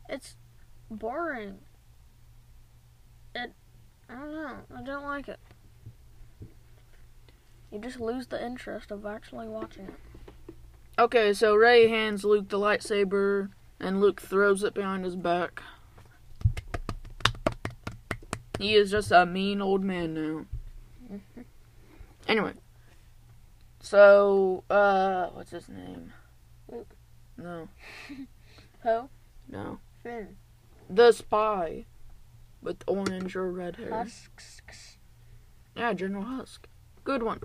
it's boring. It, I don't know. I don't like it. You just lose the interest of actually watching it.
Okay, so Rey hands Luke the lightsaber, and Luke throws it behind his back. He is just a mean old man now. Anyway, so uh, what's his name?
Luke.
No,
Who?
no,
Finn.
the spy with orange or red hair.
Husks.
Yeah, General Hux. Good one.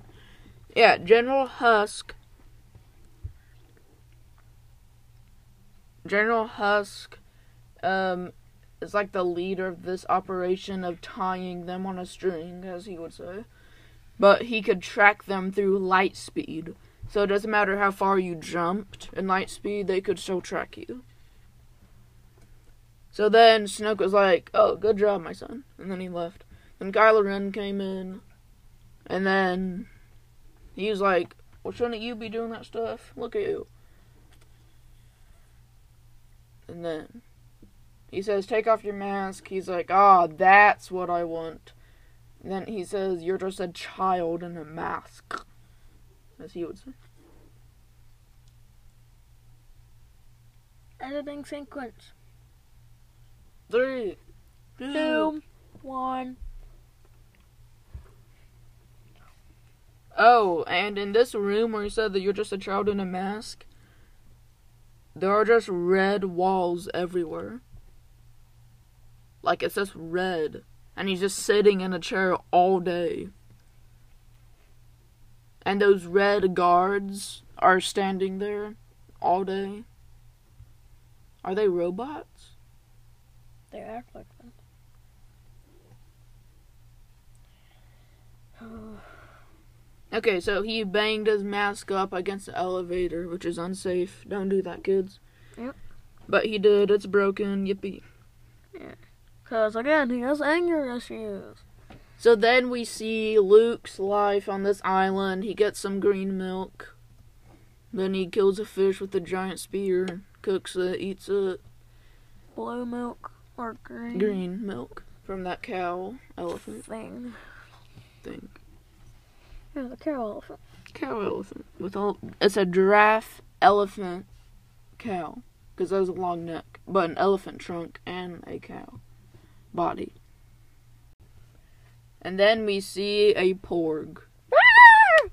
Yeah, General Hux. General Hux um, is like the leader of this operation of tying them on a string, as he would say. But he could track them through light speed. So it doesn't matter how far you jumped in light speed, they could still track you. So then Snoke was like, Oh, good job, my son. And then he left. Then Kylo Ren came in, and then he was like, "Well, shouldn't you be doing that stuff? Look at you." And then he says, "Take off your mask." He's like, "Ah, that's what I want." And then he says, "You're just a child in a mask," as he would say.
Editing sequence.
Three, two,
Two. One.
Oh, and in this room where you said that you're just a child in a mask, there are just red walls everywhere. Like, it's just red. And he's just sitting in a chair all day. And those red guards are standing there all day. Are they robots?
They act like them.
Okay, so he banged his mask up against the elevator, which is unsafe. Don't do that, kids.
Yep.
But he did. It's broken. Yippee. Yeah.
Because, again, he has anger issues.
So then we see Luke's life on this island. He gets some green milk. Then he kills a fish with a giant spear, cooks it, eats it.
Blue milk or green,
Green milk from that cow elephant
thing.
thing.
Yeah, the cow elephant.
Cow elephant with all. It's a giraffe elephant cow because it has a long neck, but an elephant trunk and a cow body. And then we see a porg. Ah!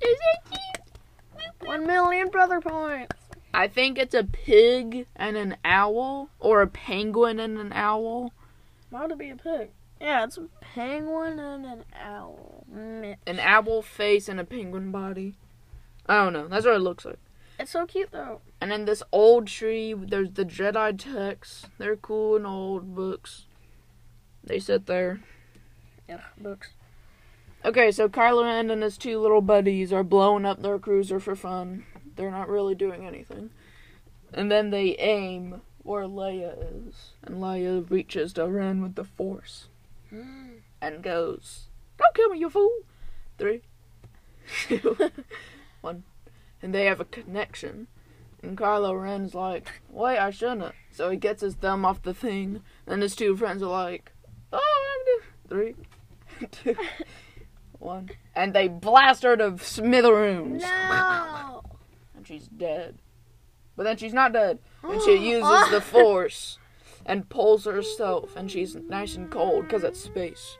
One million brother points.
I think it's a pig and an owl, or a penguin and an owl.
Might it be a pig? Yeah, it's a penguin and an owl.
An owl face and a penguin body. I don't know. That's what it looks like.
It's so cute though.
And in this old tree, there's the Jedi texts. They're cool and old books. They sit there.
Yeah, books.
Okay, so Kylo Ren and his two little buddies are blowing up their cruiser for fun. They're not really doing anything. And then they aim where Leia is. And Leia reaches to Ren with the Force. Mm. And goes, Don't kill me, you fool! Three, two, one. And they have a connection. And Kylo Ren's like, Wait, I shouldn't. So he gets his thumb off the thing. And his two friends are like, Oh, I'm Three, two, one. And they blast her to smithereens.
No.
And she's dead. But then she's not dead. And she uses the force and pulls herself. And she's nice and cold because it's space.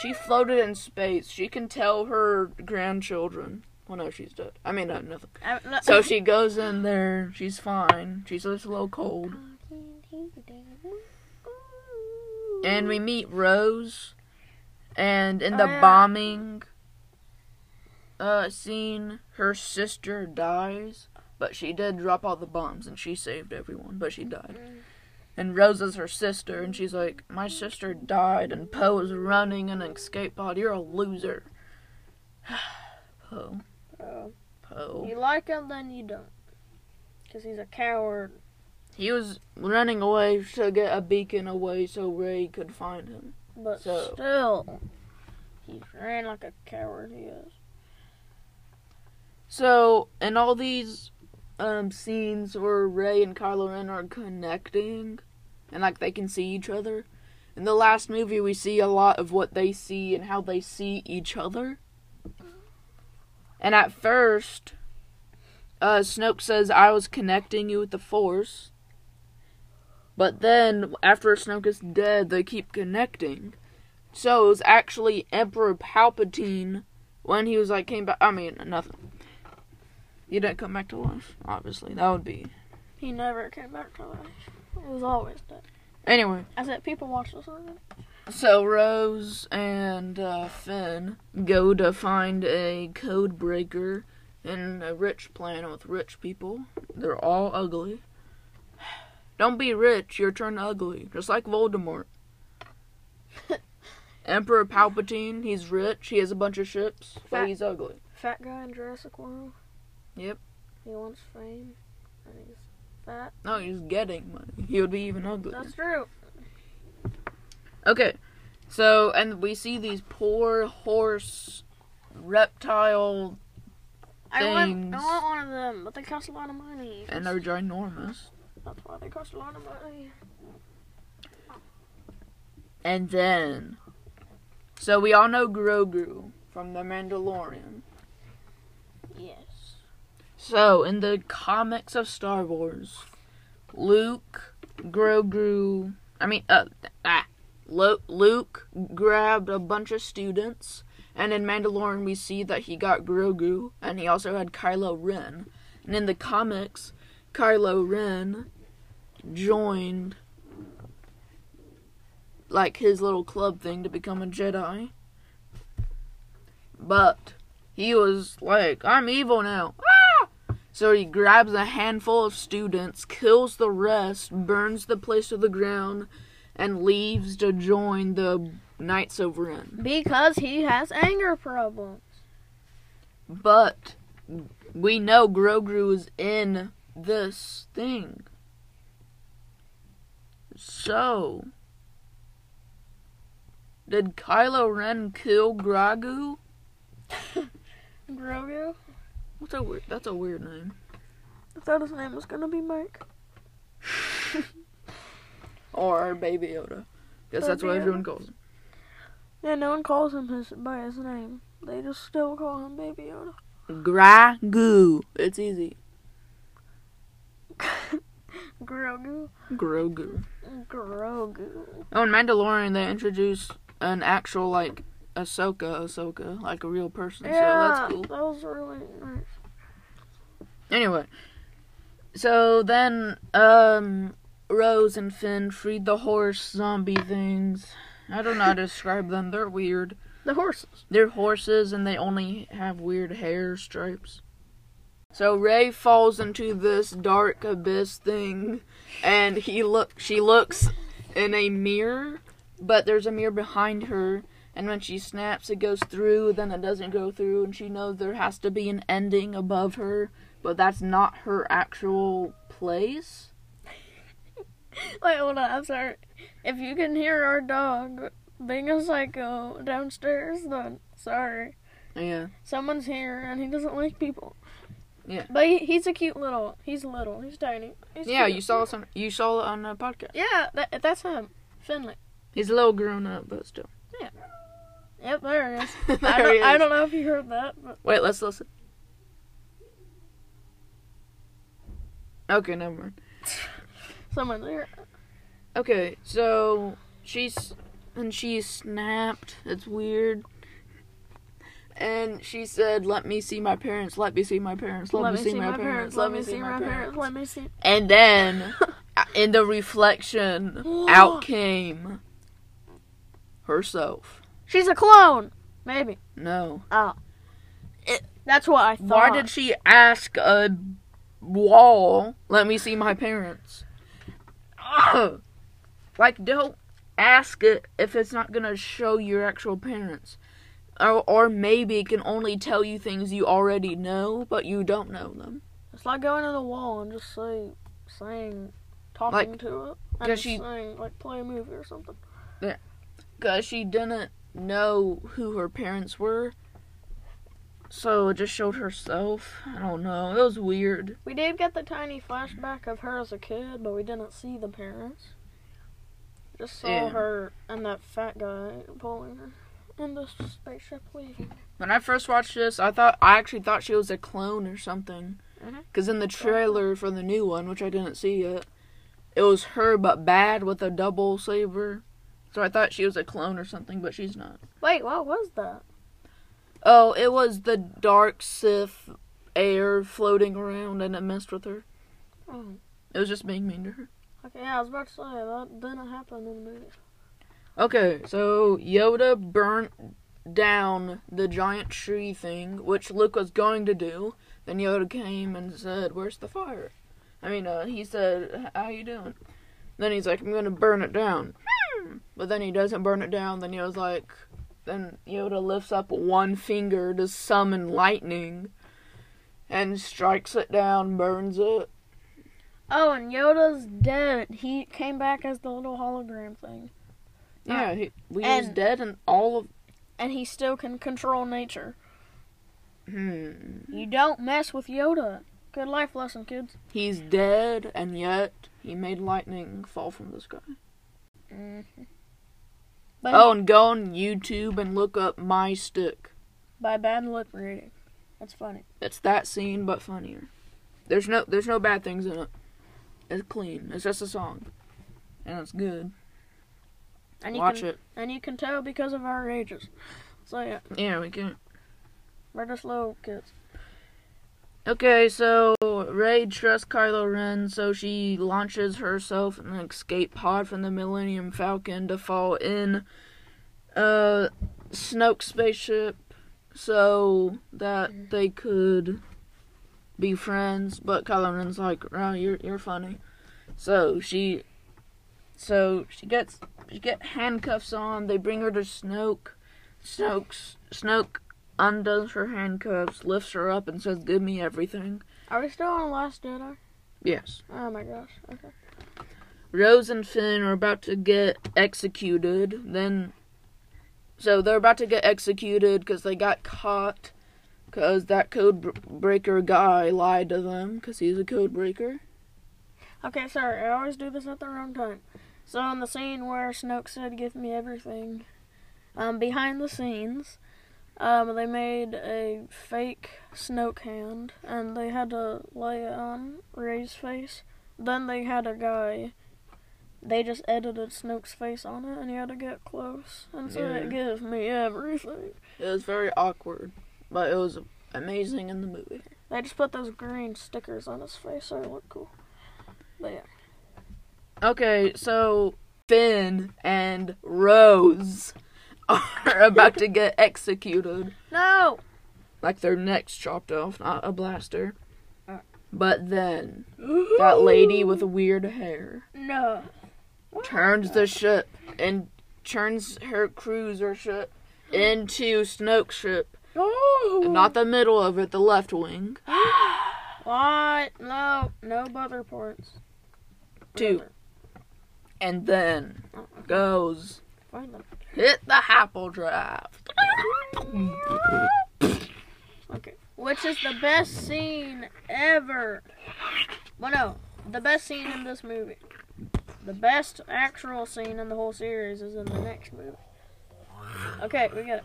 She floated in space. She can tell her grandchildren. Well, no, she's dead. I mean, no, nothing. So she goes in there. She's fine. She's just a little cold. And we meet Rose. And in the
Oh, yeah.
bombing uh, scene, her sister dies. But she did drop all the bombs and she saved everyone. But she died. And Rose is her sister. And she's like, My sister died. And Poe is running in an escape pod. You're a loser. Poe.
Oh.
Poe.
You like him, then you don't. Because he's a coward.
He was running away to get a beacon away so Rey could find him.
But
So-
still, he ran like a coward. He is.
So, in all these um, scenes where Rey and Kylo Ren are connecting, and like they can see each other, in the last movie we see a lot of what they see and how they see each other. And at first, uh, Snoke says, "I was connecting you with the Force," but then after Snoke is dead, they keep connecting. So it was actually Emperor Palpatine when he was like came back. I mean, nothing. He didn't come back to life, obviously. That would be.
He never came back to life. He was always dead.
Anyway,
I said people watch this
so Rose and uh, Finn go to find a code breaker in a rich planet with rich people. They're all ugly. Don't be rich, you're turned ugly, just like Voldemort. Emperor Palpatine, he's rich, he has a bunch of ships, but he's ugly.
Fat guy in Jurassic World.
Yep.
He wants fame. And he's fat.
No, he's getting money. He would be even uglier.
That's true.
Okay, so and we see these poor horse reptile,
I want, I want one of them, but they cost a lot of money.
and they're ginormous.
That's why they cost a lot of money.
And then, so we all know Grogu from The Mandalorian. So in the comics of Star Wars, Luke, Grogu, I mean, uh, ah, Luke grabbed a bunch of students, and in Mandalorian we see that he got Grogu, and he also had Kylo Ren. And in the comics, Kylo Ren joined like his little club thing to become a Jedi. But he was like, I'm evil now. So he grabs a handful of students, kills the rest, burns the place to the ground, and leaves to join the Knights of Ren.
Because he has anger problems.
but we know Grogu is in this thing. So, did Kylo Ren kill Grogu?
Grogu.
What's a weird? That's a weird name.
I thought his name was gonna be Mike.
Or Baby Yoda. Guess that's what everyone calls him.
Yeah, no one calls him his by his name. They just still call him Baby Yoda.
Grogu. It's easy.
Grogu.
Grogu.
Grogu.
Oh, in Mandalorian, they introduced an actual like Ahsoka, Ahsoka, like a real person.
Yeah,
so that's cool.
that was really nice.
Anyway, so then um Rose and Finn freed the horse zombie things. I don't know how to describe them. They're weird.
The horses.
They're horses and they only have weird hair stripes. So Rey falls into this dark abyss thing and he look she looks in a mirror, but there's a mirror behind her and when she snaps it goes through, then it doesn't go through and she knows there has to be an ending above her, but that's not her actual place.
Wait, hold on. I'm sorry. If you can hear our dog being a psycho downstairs, then sorry.
Yeah.
Someone's here and he doesn't like people.
Yeah.
But he, he's a cute little. He's little. He's tiny. He's
Yeah,
cute.
you saw some you saw it on the podcast.
Yeah, that, that's him. Finley.
He's a little grown up, but still. Yeah.
Yep, there he is. I, don't,
he is.
I don't know if you heard that, but
Wait, let's listen. Okay, never mind.
someone's here.
Okay, so she's and she snapped. It's weird. And she said, "Let me see my parents. Let me see my parents. Let, me, see, my, parents.
Let me see my parents. Let me see.
And then, uh, in the reflection, out came herself.
She's a clone. Maybe.
No.
Oh.
It-
That's what I thought.
Why did she ask a wall, let me see my parents? Ugh. Like, don't ask it if it's not gonna show your actual parents. Or, or maybe it can only tell you things you already know, but you don't know them.
It's like going to the wall and just say, saying, talking
Like,
to it, and
does she-
saying, like, play a movie or something. Yeah.
Because she didn't know who her parents were. So it just showed herself. I don't know. It was weird.
We did get the tiny flashback of her as a kid, but we didn't see the parents. Just saw
Yeah.
her and that fat guy pulling her in the spaceship leaving.
When I first watched this, I thought I actually thought she was a clone or something.
Mm-hmm.
Because in the trailer for the new one, which I didn't see yet, it was her but bad with a double saber. So I thought she was a clone or something, but she's not.
Wait, what was that?
Oh, it was the dark Sith air floating around and it messed with her.
Oh,
It was just being mean to her.
okay, yeah, I was about to say that didn't happen in the movie.
Okay, so Yoda burnt down the giant tree thing, which Luke was going to do. Then Yoda came and said, "Where's the fire?" I mean, uh, he said, "How you doing?" Then he's like, "I'm gonna burn it down." Hmm. But then he doesn't burn it down. Then Yoda's like, then Yoda lifts up one finger to summon lightning, and strikes it down, burns it.
Oh, and Yoda's dead. He came back as the little hologram thing.
Yeah, he, we was
And-
dead, and all of
And he still can control nature.
hmm.
You don't mess with Yoda. Good life lesson, kids.
He's dead, and yet he made lightning fall from the sky.
Mm-hmm. But
Oh, and go on YouTube and look up My Stick.
by bad lip reading. That's funny.
It's that scene, but funnier. There's no, there's no bad things in it. It's clean. It's just a song, and it's good.
And you
Watch
can,
it.
And you can tell because of our ages. So yeah,
Yeah, we can.
we're just little kids.
Okay, so Rey trusts Kylo Ren, so she launches herself in an escape pod from the Millennium Falcon to fall in uh Snoke's spaceship so that they could be friends. But Kylo Ren's like, "Oh, you're you're funny." So she, so she gets she get handcuffs on. They bring her to Snoke. Snoke's Snoke undoes her handcuffs, lifts her up, and says, "Give me everything."
Are we still on Last Jedi?
Yes.
Oh my gosh. Okay.
Rose and Finn are about to get executed. Then, so they're about to get executed because they got caught because that code br- breaker guy lied to them because he's a code breaker.
Okay, sorry. I always do this at the wrong time. So in the scene where Snoke said, "Give me everything," um, behind the scenes, um, they made a fake Snoke hand, and they had to lay it on Rey's face. Then they had a guy. They just edited Snoke's face on it, and he had to get close and say,
Yeah.
"Give me everything."
It was very awkward, but it was amazing in the movie.
They just put those green stickers on his face, so it looked cool. But yeah.
Okay, so Finn and Rose are about to get executed.
No.
Like their necks chopped off, not a blaster.
Uh.
But then that lady with weird hair
No.
turns the ship and turns her cruiser ship into Snoke's ship.
Oh.
Not the middle of it, the left wing.
What? No. No butter points.
Two. And then
Oh,
goes
Find them.
Hit the apple draft.
Okay. Which is the best scene ever? Well, no. The best scene in this movie. The best actual scene in the whole series is in the next movie. Okay, we got it.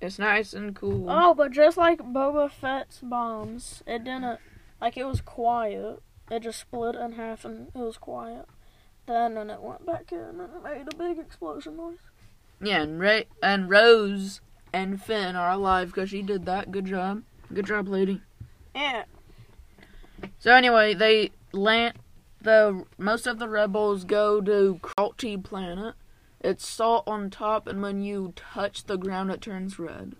It's nice and cool.
Oh, but just like Boba Fett's bombs, it didn't. Like, it was quiet. It just split in half and it was quiet. Then, and it went back in and it made a big explosion noise.
Yeah, and Rey and Rose and Finn are alive because she did that. Good job. Good job, lady.
Yeah.
So anyway, they land. The most of the rebels go to Crait planet. It's salt on top, and when you touch the ground, it turns red.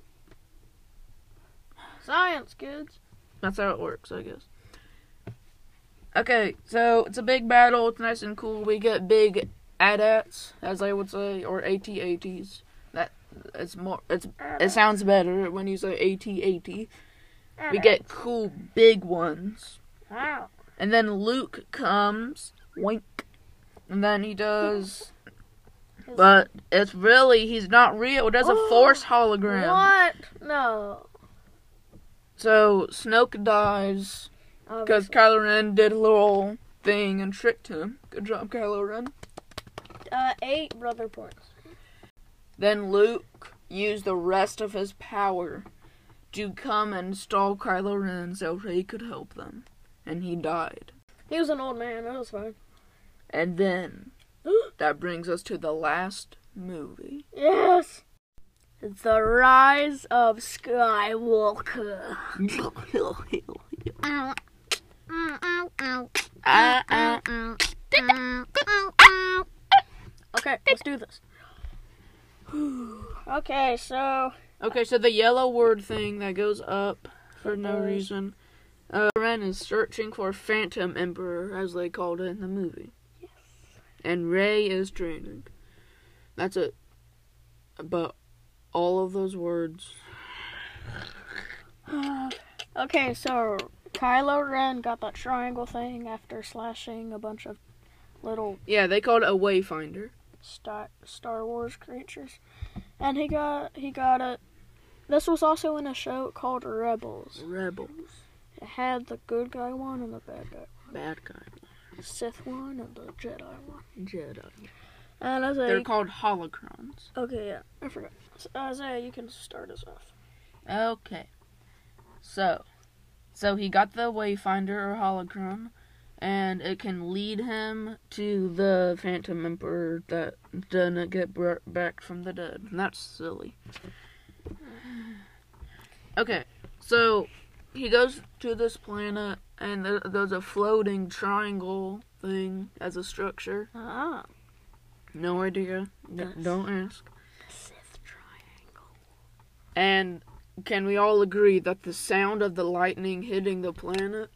Science, kids.
That's how it works, I guess. Okay, so it's a big battle. It's nice and cool. We get big AT-ATs, as I would say, or AT-ATs. That it's more. It's it sounds better when you say AT-AT. We get cool big ones,
Wow.
and then Luke comes, wink, and then he does. But it's really he's not real. It does a force hologram.
What? No.
So Snoke dies. Because Kylo Ren did a little thing and tricked him. Good job, Kylo Ren.
Uh, eight brother points.
Then Luke used the rest of his power to come and stall Kylo Ren so he could help them. And he died.
He was an old man. That was fine.
And then that brings us to the last movie.
Yes. The Rise of Skywalker.
Ah, ah.
Okay, let's do this. okay, so
Okay, so the yellow word thing that goes up for no reason. Uh, Ren is searching for Phantom Emperor, as they called it in the movie.
Yes.
And Rey is training. That's it. But all of those words.
okay, so Kylo Ren got that triangle thing after slashing a bunch of little
Yeah, they called it a Wayfinder.
Star Star Wars creatures, and he got he got it. This was also in a show called Rebels.
Rebels.
It had the good guy one and the bad guy, one.
Bad guy.
the Sith one and the Jedi one.
Jedi.
And
They're called holocrons.
okay, yeah, I forgot. So, Isaiah, you can start us off.
Okay. So, so he got the Wayfinder or holocron, and it can lead him to the Phantom Emperor that didn't get brought back from the dead. And that's silly. Okay, so he goes to this planet, and there's a floating triangle thing as a structure.
Ah,
No idea.
Nice.
Don't ask.
Sith triangle.
And can we all agree that the sound of the lightning hitting the planet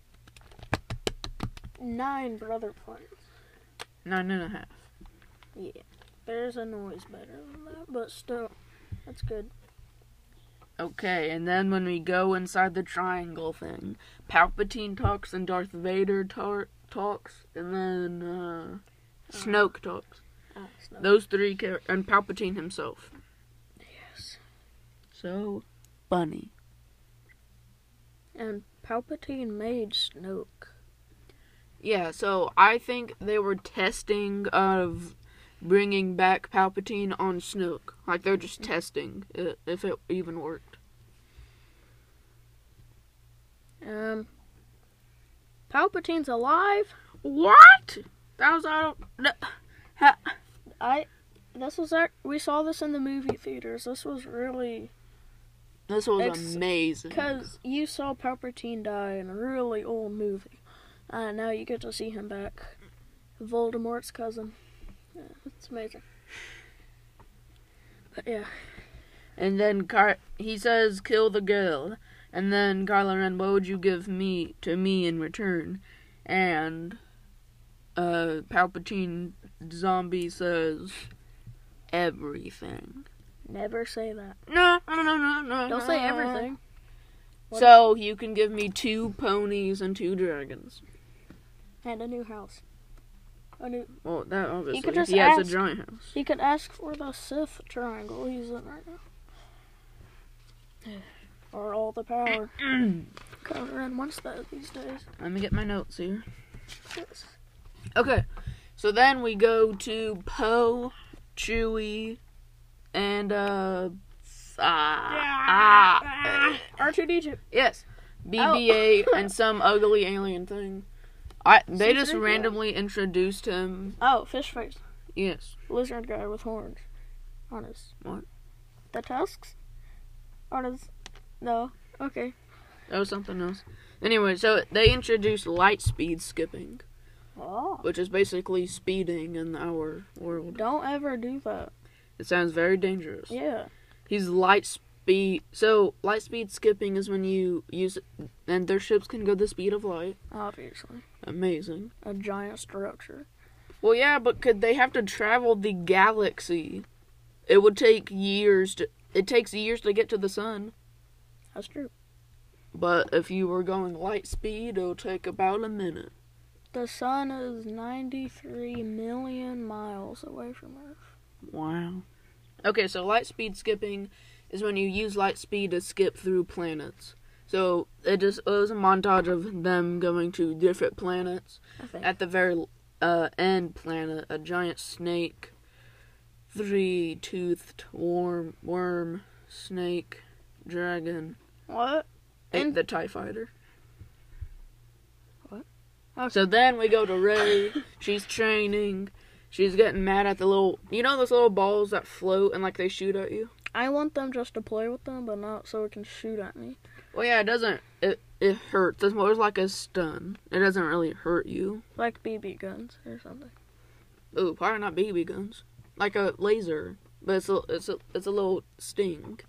Nine brother points.
nine and a half?
Yeah, there's a noise better than that, but still, that's good.
Okay, and then when we go inside the triangle thing, Palpatine talks and Darth Vader tar- talks, and then uh, Snoke talks.
Ah, Snoke.
Those three char- and Palpatine himself.
Yes.
So, funny.
And Palpatine made Snoke.
Yeah, so I think they were testing of bringing back Palpatine on Snoke. Like they're just testing i if it even worked.
Um, Palpatine's alive.
What? That was I don't. no, ha-
I. This was our, we saw this in the movie theaters. This was really
This was
Ex-
amazing.
because you saw Palpatine die in a really old movie, and now you get to see him back. Voldemort's cousin. Yeah, it's amazing. But yeah,
And then Car- he says, "Kill the girl." And then Kylo Ren, what would you give me to me in return? And uh, Palpatine zombie says, "Everything."
Never say that.
No, no, no, no, no.
Don't say everything. What-
So you can give me two ponies and two dragons.
And a new house. A new.
Well, that obviously.
could just
he has a giant house.
He could ask for the Sith triangle he's in right now. Or all the power. Ren wants that these days.
Let me get my notes here.
Yes.
Okay, so then we go to Poe, Chewie, and uh, ah, ah,
R2D2.
yes, BB-8 and some ugly alien thing. I they just
C-3PO.
randomly introduced him.
Oh, fish face.
Yes,
Lizard guy with horns on his.
What?
The tusks? On his. No. Okay.
that was something else. Anyway, so they introduced light speed skipping,
Oh.
which is basically speeding in our world.
Don't ever do that.
It sounds very dangerous.
Yeah.
He's light speed. So light speed skipping is when you use, and their ships can go the speed of light.
Obviously.
Amazing.
A giant structure.
Well, yeah, but could they have to travel the galaxy? It would take years to. It takes years to get to the sun.
That's true.
But if you were going light speed, it'll take about a minute.
The sun is 93 million miles away from Earth.
Wow. Okay, so light speed skipping is when you use light speed to skip through planets. So it just it was a montage of them going to different planets.
I.
At the very uh, end planet, a giant snake, three-toothed worm, worm, snake, dragon,
What?
ate
And-
the Tie Fighter.
What? Okay.
So then we go to Rey. She's training. She's getting mad at the little, you know, those little balls that float and like they shoot at you.
I want them just to play with them, but not so it can shoot at me.
Well, yeah, it doesn't. It it hurts. It's more like a stun. It doesn't really hurt you.
Like BB guns or something.
Ooh, probably not BB guns. Like a laser, but it's a it's a it's a little sting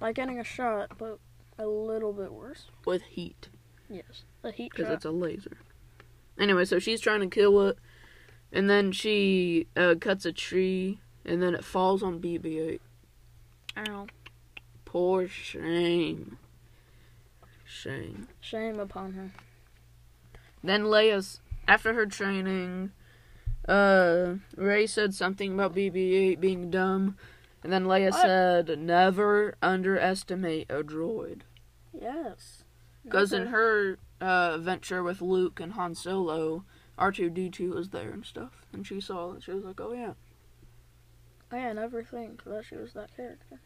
Like getting a shot, but a little bit worse.
with heat
Yes. a heat
because it's a laser. Anyway, so she's trying to kill it, and then she uh, cuts a tree, and then it falls on BB-8.
Ow.
Poor shame. Shame.
Shame upon her.
Then Leia's after her training. Uh, Rey said something about BB-8 being dumb, and then Leia
What?
said, "Never underestimate a droid."
Yes.
Because in her uh, venture with Luke and Han Solo, R2D2 was there and stuff, and she saw it. She was like, "Oh yeah."
Oh, I had never think that she was that character.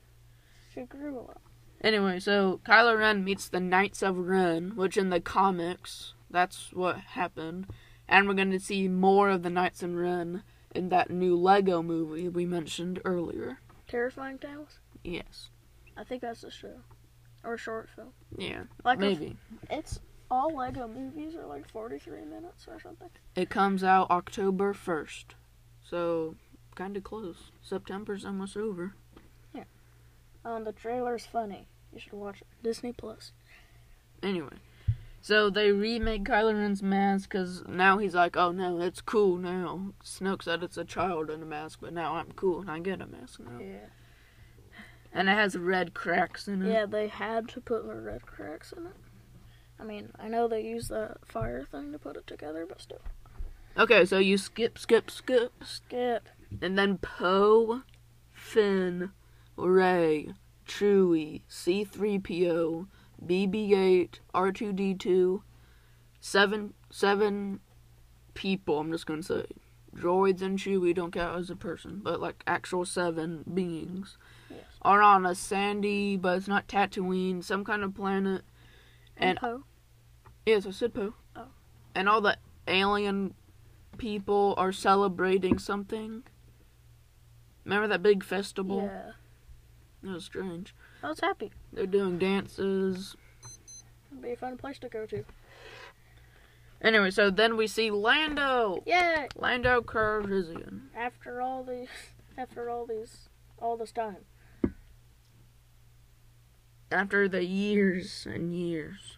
She grew a lot.
Anyway, so Kylo Ren meets the Knights of Ren, which in the comics, that's what happened. And we're going to see more of the Knights of Ren in that new Lego movie we mentioned earlier.
Terrifying Tales?
Yes.
I think that's a show. Or a short film.
Yeah,
Like a-
maybe.
it's all Lego movies are like 43 minutes or something.
It comes out October 1st. So, kind of close. September's almost over. Yeah.
Um, the trailer's funny. You should watch it. Disney Plus.
Anyway. So they remade Kylo Ren's mask because now he's like, oh no, it's cool now. Snoke said it's a child in a mask, but now I'm cool and I get a mask now.
Yeah.
And it has red cracks in it.
Yeah, they had to put the red cracks in it. I mean, I know they use the fire thing to put it together, but still.
Okay, so you skip, skip, skip,
Skip.
and then Poe, Finn, Rey, Chewie, C3PO, BB-8, R2D2, seven seven people. I'm just gonna say droids and Chewie don't count as a person, but like actual seven beings
Yes.
are on a sandy, but it's not Tatooine, some kind of planet.
And Poe.
Yes, I said Poe.
Oh.
And all the alien people are celebrating something. Remember that big festival?
Yeah.
That was strange.
I was happy.
They're doing dances.
It'd be a fun place to go to.
Anyway, so then we see Lando.
Yeah.
Lando Calrissian.
After all these, after all these, all this time.
After the years and years.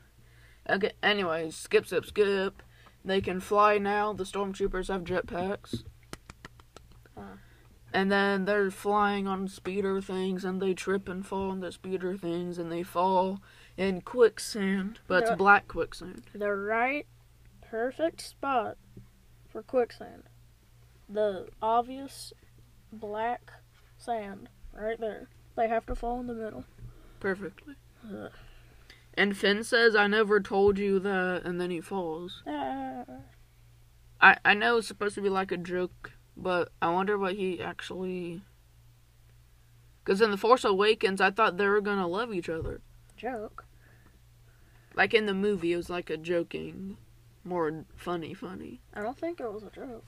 Okay, anyways, skip, skip, skip. They can fly now. The stormtroopers have jetpacks.
Uh.
And then they're flying on speeder things and they trip and fall on the speeder things and they fall in quicksand. But
Yeah.
it's black quicksand.
The right, perfect spot for quicksand. The obvious black sand right there. They have to fall in the middle.
Perfectly.
Ugh.
And Finn says, I never told you that, and then he falls.
Ah.
I, I know it's supposed to be like a joke, but I wonder what he actually. Because in The Force Awakens, I thought they were going to love each other.
joke.
Like in the movie, it was like a joking, more funny, funny.
I don't think it was a joke.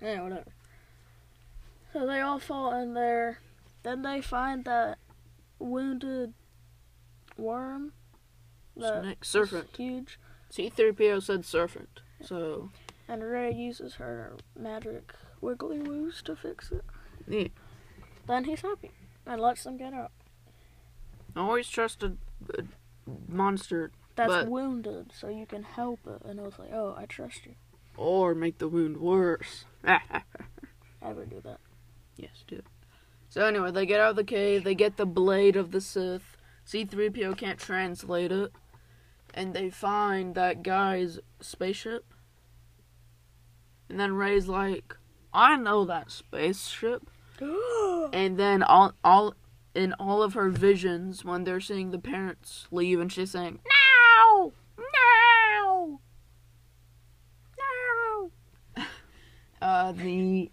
Yeah, whatever. So they all fall in there. Then they find that wounded worm.
Snake, serpent.
Huge.
C3PO said serpent. So,
And Rey uses her magic wiggly woos to fix it.
Yeah.
Then he's happy and lets them get out.
I always trust a, uh, a monster
That's
But-
wounded, so you can help it. And I was like, oh, I trust you.
or make the wound worse.
I would do that.
Yes, do. So anyway, they get out of the cave, they get the blade of the Sith. C3PO can't translate it. And they find that guy's spaceship. And then Rey's like, I know that spaceship. And then all all in all of her visions when they're seeing the parents leave and she's saying, No! No! No! uh the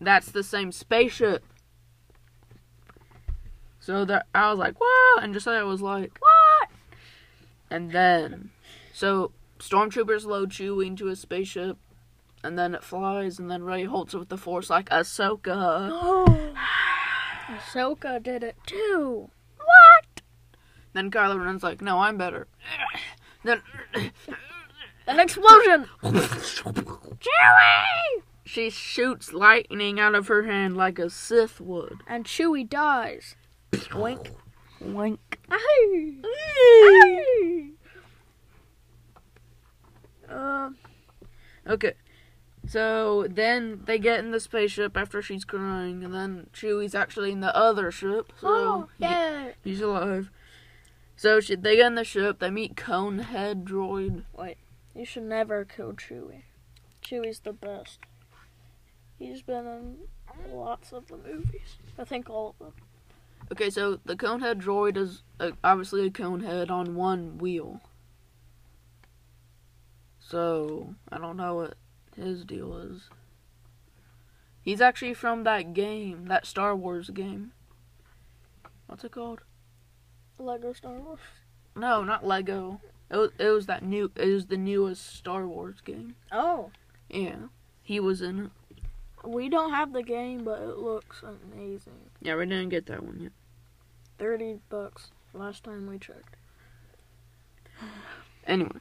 that's the same spaceship. So that I was like, what? And Josiah was like, what? And then, so stormtroopers load Chewie into a spaceship, and then it flies, and then Rey holds it with the Force like Ahsoka.
Oh, Ahsoka did it too.
What? Then Kylo Ren's like, no, I'm better. Then
An explosion!
Chewie! She shoots lightning out of her hand like a Sith would.
And Chewie dies. Wink.
Wink.
Aye. Uh,
Okay. So then they get in the spaceship after she's crying, and then Chewie's actually in the other ship. So
oh,
he-
yeah.
he's alive. So she, they get in the ship. They meet Conehead droid.
Wait, you should never kill Chewie. Chewie's the best. He's been in lots of the movies. I think all of them.
Okay, so the Conehead droid is uh, obviously a Conehead on one wheel. So I don't know what his deal is. He's actually from that game, that Star Wars game. What's it called?
Lego Star Wars.
No, not Lego. It was, it was that new. It was the newest Star Wars game.
Oh.
Yeah, he was in it.
We don't have the game, but it looks amazing.
Yeah, we didn't get that one yet.
30 bucks last time we checked.
Anyway,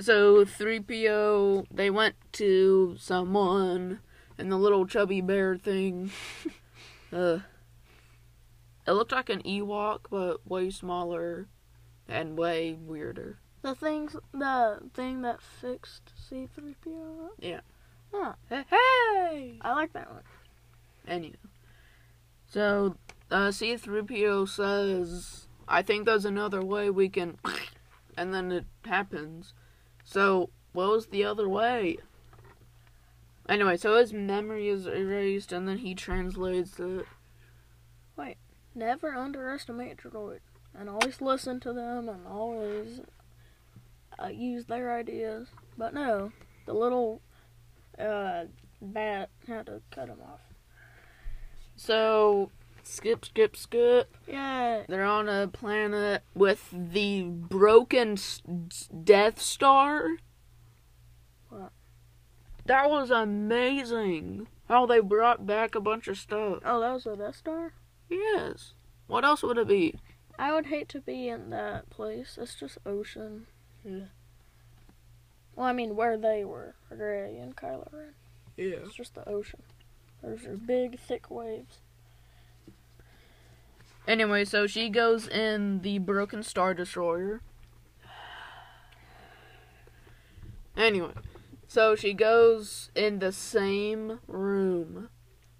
so three PO they went to someone and the little chubby bear thing. uh, it looked like an Ewok, but way smaller and way weirder.
The things, the thing that fixed C3PO.
Yeah.
Huh.
Hey, hey!
I like that one.
Anyway. So, uh, C3PO says, I think there's another way we can. And then it happens. So, what was the other way? Anyway, so his memory is erased and then he translates it.
Wait, never underestimate droid, and always listen to them, and always uh, use their ideas. But no, the little uh, bat had to cut him off.
So, skip, skip, skip.
Yeah,
They're on a planet with the broken Death Star.
What?
That was amazing. How they brought back a bunch of stuff.
oh, that was a Death Star.
Yes. What else would it be?
I would hate to be in that place. It's just ocean.
Yeah.
Well, I mean, where they were, Rey and Kylo Ren.
Yeah.
It's just the ocean. There's your big, thick waves.
Anyway, so she goes in the broken Star Destroyer. Anyway, so she goes in the same room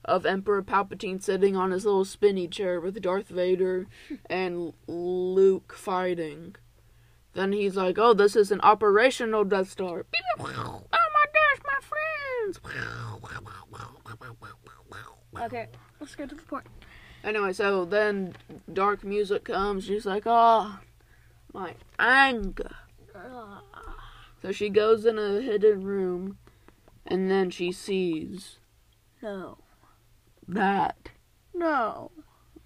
of Emperor Palpatine sitting on his little spinny chair with Darth Vader and Luke fighting. Then he's like, "Oh, this is an operational Death Star." Oh my gosh, my friends!
Okay, let's get to the point.
Anyway, so then dark music comes. She's like, "Oh, my anger." So she goes in a hidden room, and then she sees
no.
that
No.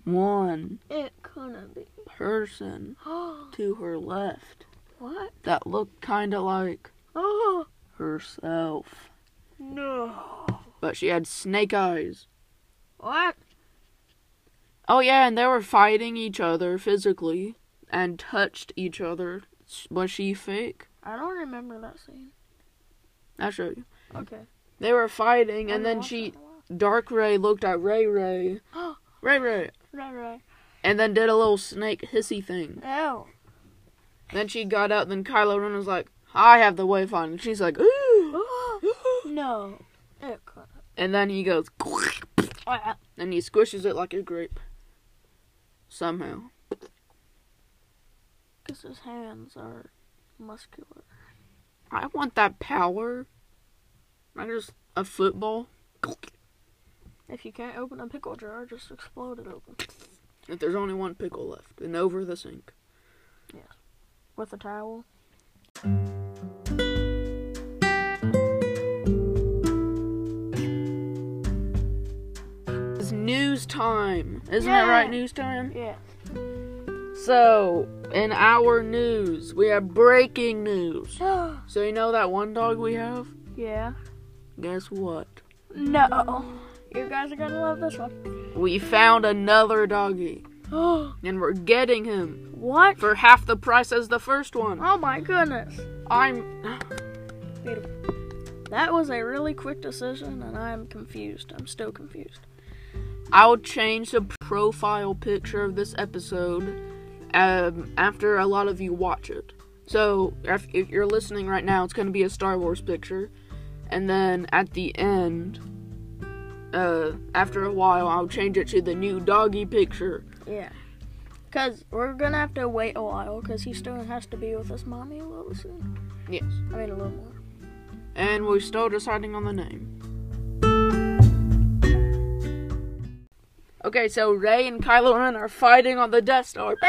one
It couldn't be.
person to her left
what?
that looked kind of like
Oh,
herself,
no.
but she had snake eyes.
What?
Oh yeah, and they were fighting each other physically and touched each other. Was she fake?
I don't remember that scene.
I'll show you.
Okay.
They were fighting, and then she,
that in a while.
Dark Rey, looked at Ray Ray, Ray Ray,
Ray Ray.
and then did a little snake hissy thing.
Ew.
Then she got out. Then Kylo Ren was like, "I have the Wayfinder," and she's like, "Ooh."
no.
And then he goes, and he squishes it like a grape. Somehow.
Because his hands are muscular.
I want that power. I just a football.
If you can't open a pickle jar, just explode it open.
If there's only one pickle left, and over the sink. Yes.
With a towel.
News time, isn't
Yeah.
it right? News time.
Yeah.
So, in our news, we have breaking news. So you know that one dog we have?
yeah.
Guess what?
No. You guys are gonna love this one.
We found another doggy, and we're getting him
what?
for half the price as the first one.
Oh my goodness.
I'm.
Beautiful. That was a really quick decision, and I'm confused. I'm still confused.
I'll change the profile picture of this episode um, after a lot of you watch it. So, if, if you're listening right now, it's going to be a Star Wars picture. And then at the end, uh, after a while, I'll change it to the new doggy picture.
Yeah. Because we're gonna have to wait a while, because he still has to be with his mommy a little soon.
Yes.
I mean, a little more.
And we're still deciding on the name. Okay, so Rey and Kylo Ren are fighting on the Death Star.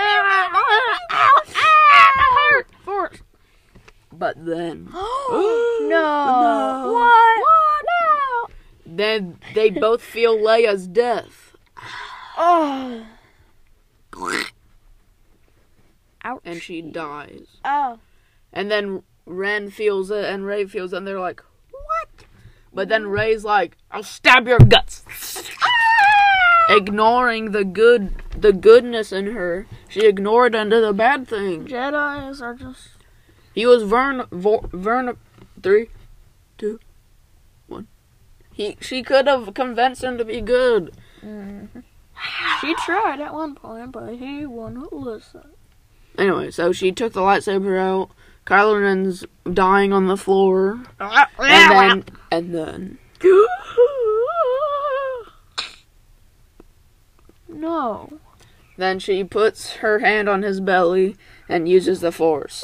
Force.
But then.
no.
No.
What? No.
Then they both feel Leia's death.
Oh. Ouch.
And she dies.
Oh.
And then Ren feels it and Rey feels it and they're like, What? But then Rey's like, I'll stab your guts. Ah! Ignoring the good the goodness in her. She ignored into the bad thing.
Jedi's are just.
He was Vern Vor, Vern three, two, one. He she could have convinced him to be good. Mm-hmm.
She tried at one point, but he wouldn't listen.
Anyway, so she took the lightsaber out. Kylo Ren's dying on the floor, and then and then
No.
Then she puts her hand on his belly and uses the force.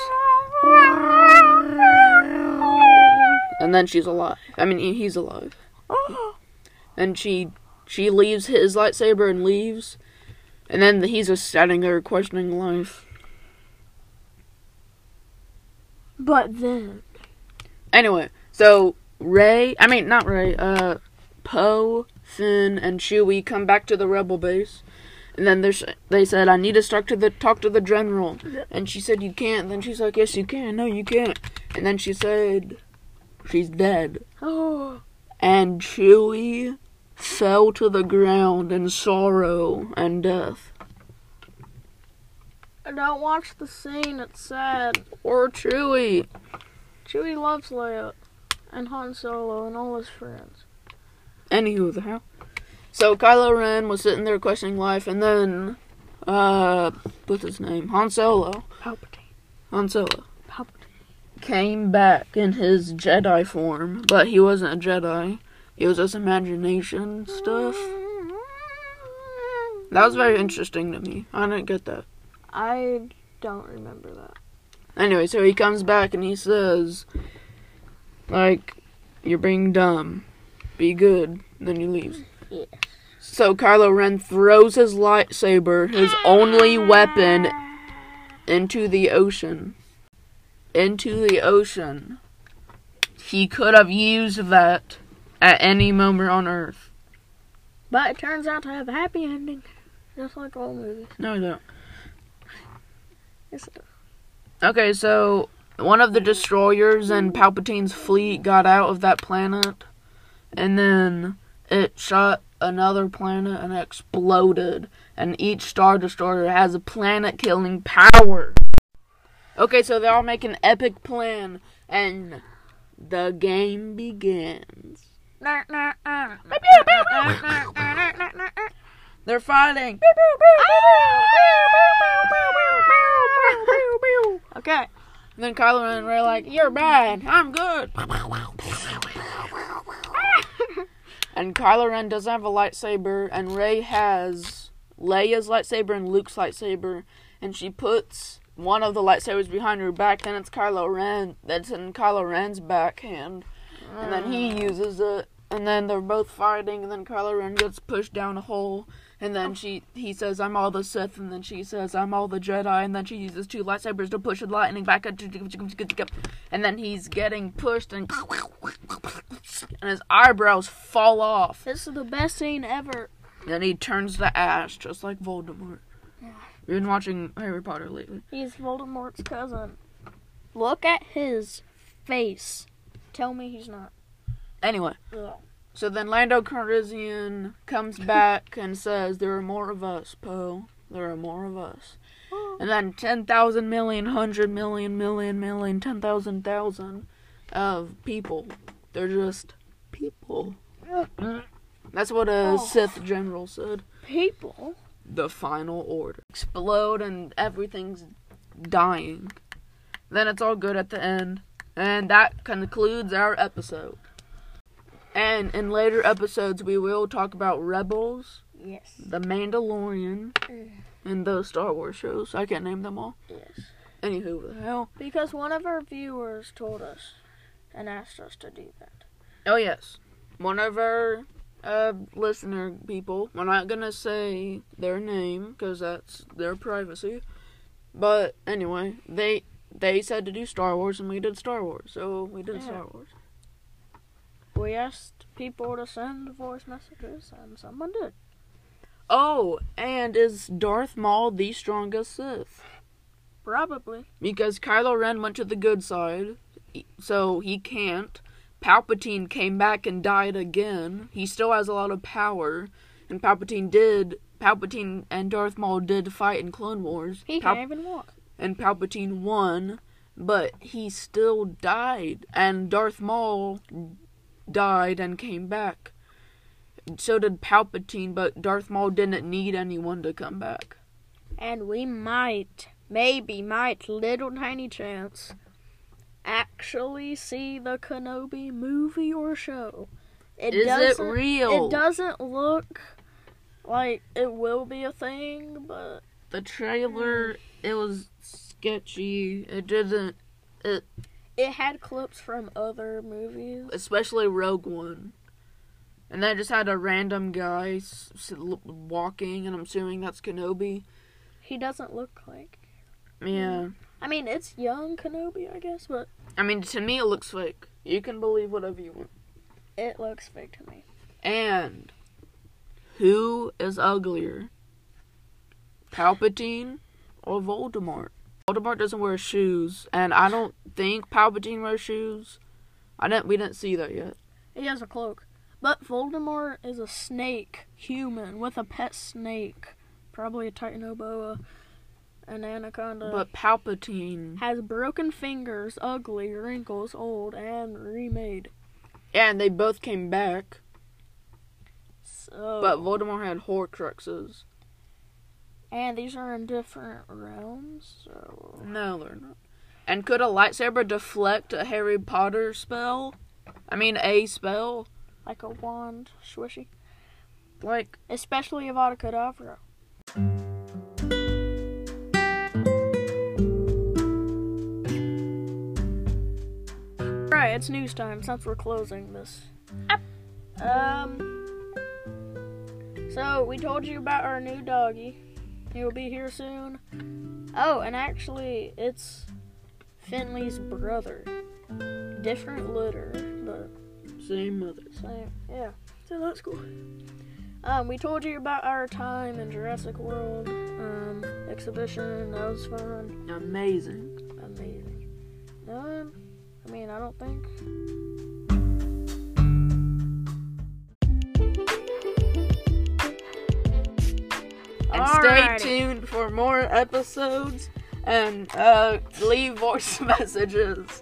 And then she's alive. I mean, he's alive. And she she leaves his lightsaber and leaves. And then he's just standing there questioning life.
But then.
Anyway, so Rey, I mean not Rey, uh, Poe, Finn, and Chewie come back to the Rebel base, and then there's they said I need to start to the talk to the general, and she said you can't. Then she's like, yes you can, no you can't, and then she said she's dead,
Oh.
and Chewie fell to the ground in sorrow and death.
I don't watch the scene, it's sad.
Or Chewie.
Chewie loves Leia and Han Solo and all his friends.
Anywho, the hell. So Kylo Ren was sitting there questioning life, and then, uh, what's his name? Han Solo.
Palpatine.
Han Solo
Palpatine.
came back in his Jedi form, but he wasn't a Jedi. It was just imagination stuff. That was very interesting to me. I didn't get that.
I don't remember that.
Anyway, so he comes back and he says, like, you're being dumb. Be good. Then he leaves.
Yes.
So Kylo Ren throws his lightsaber, his only weapon, into the ocean. Into the ocean. He could have used that at any moment on Earth.
But it turns out to have a happy ending. Just like all movies.
No, I don't.
Yes, it does.
Okay, so one of the destroyers and Palpatine's fleet got out of that planet, and then it shot another planet and exploded. And each Star Destroyer has a planet killing power. Okay, so they all make an epic plan, and the game begins. They're fighting.
Okay.
And then Kylo Ren and Rey are like, "You're bad. I'm good." and Kylo Ren doesn't have a lightsaber, and Rey has Leia's lightsaber and Luke's lightsaber, and she puts one of the lightsabers behind her back. Then it's Kylo Ren that's in Kylo Ren's backhand, and then he mm. uses it. And then they're both fighting, and then Kylo Ren gets pushed down a hole, and then she he says, "I'm all the Sith," and then she says, "I'm all the Jedi," and then she uses two lightsabers to push the lightning back, and then he's getting pushed, and and his eyebrows fall off.
This is the best scene ever.
Then he turns to ash, just like Voldemort. We've been watching Harry Potter lately.
He's Voldemort's cousin. Look at his face. Tell me he's not.
Anyway,
Ugh.
So then Lando Calrissian comes back and says, "There are more of us, Poe. There are more of us." Oh. And then 10,000 million, 100 million, million, million, 10,000 thousand of people. They're just people. That's what a
Oh.
Sith general said.
People.
The final order. Explode and everything's dying. Then it's all good at the end. And that concludes our episode. And in later episodes, we will talk about Rebels,
Yes.
The Mandalorian,
Mm.
and those Star Wars shows. I can't name them all.
Yes.
Anywho, the hell.
Because one of our viewers told us and asked us to do that.
Oh yes, one of our uh, listener people. We're not gonna say their name because that's their privacy. But anyway, they they said to do Star Wars, and we did Star Wars. So we did
Yeah.
Star Wars.
We asked people to send voice messages, and someone did.
Oh, and is Darth Maul the strongest Sith?
Probably.
Because Kylo Ren went to the good side, so he can't. Palpatine came back and died again. He still has a lot of power, and Palpatine did. Palpatine and Darth Maul did fight in Clone Wars.
He
Pal-
can't even walk.
and Palpatine won, but he still died, and Darth Maul died and came back. So did Palpatine, but Darth Maul didn't need anyone to come back.
And we might, maybe, might, little tiny chance, actually see the Kenobi movie or show. It
Is it
doesn't-
real?
It doesn't look like it will be a thing, but
The trailer, it was sketchy. It didn't,
it had clips from other movies.
especially Rogue One. And they just had a random guy s- s- l- walking, and I'm assuming that's Kenobi.
He doesn't look like.
Yeah.
I mean, it's young Kenobi, I guess, but
I mean, to me, it looks fake. You can believe whatever you want.
it looks fake to me.
And who is uglier? Palpatine or Voldemort? Voldemort doesn't wear shoes, and I don't think Palpatine wears shoes. I didn't. We didn't see that yet.
He has a cloak. But Voldemort is a snake human with a pet snake. Probably a Titanoboa, an anaconda.
But Palpatine,
has broken fingers, ugly, wrinkles, old, and remade.
yeah, and they both came back.
So,
But Voldemort had Horcruxes.
And these are in different realms. So
No, they're not. And could a lightsaber deflect a Harry Potter spell? I mean, a spell
like a wand, swishy.
like
Especially Avada Kedavra. Right, it's news time since we're closing this. Um. So we told you about our new doggy. He'll be here soon. Oh, and actually, it's Finley's brother. Different litter, but
same mother.
same. Yeah, so that's cool. Um, we told you about our time in Jurassic World um, exhibition. That was fun.
Amazing.
Amazing. Um, I mean, I don't think. Alrighty.
stay tuned for more episodes and uh, leave voice messages.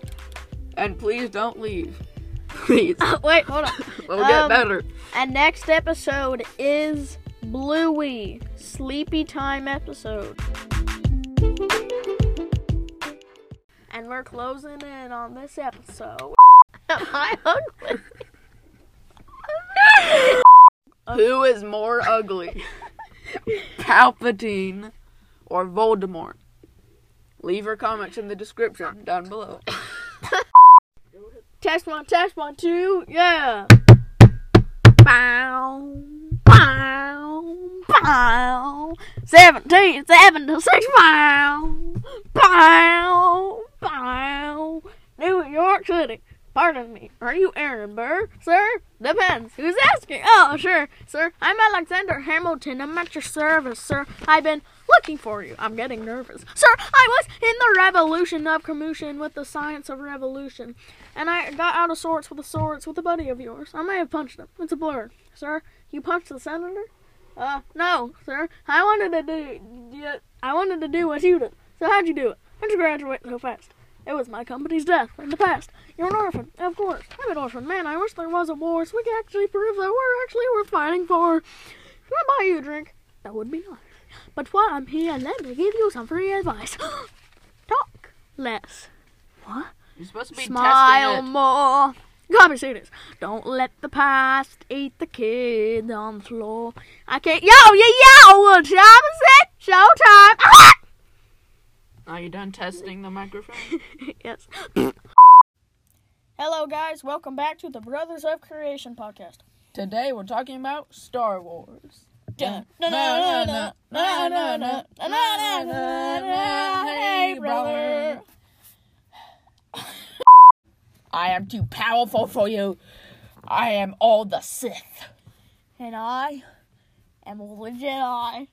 And please don't leave. Please.
Wait, hold on.
We'll get
Um,
better.
And next episode is Bluey Sleepy Time episode. And we're closing in on this episode. Am I ugly?
Who is more ugly? Palpatine or Voldemort? Leave your comments in the description down below.
Test one, test one, two, yeah. Bow, bow, bow. Seventeen, seven to six, bow, bow, bow. New York City. Pardon me. Are you Aaron Burr, sir? Depends. Who's asking? Oh, sure, sir. I'm Alexander Hamilton. I'm at your service, sir. I've been looking for you. I'm getting nervous. Sir, I was in the revolution of commotion with the science of revolution and I got out of sorts with the swords with a buddy of yours. I may have punched him. It's a blur. Sir, you punched the senator? Uh, no, sir. I wanted to do, I wanted to do what you did. So how'd you do it? How'd you graduate so fast? It was my company's death in the past. You're an orphan, of course. I'm an orphan. Man, I wish there was a war so we could actually prove that we're actually worth fighting for. Can I buy you a drink? That would be nice. But while I'm here, let me give you some free advice. Talk less. What?
You're supposed to be
Smile more. Copy, see this. Don't let the past eat the kid on the floor. I can't. Yo, yo, yo! What time is it? Showtime!
it. Are you done testing the microphone?
yes. Hello, guys. Welcome back to the Brothers of Creation podcast.
Today we're talking about Star Wars.
Hey, brother.
I am too powerful for you. I am all the Sith.
And I am all the Jedi.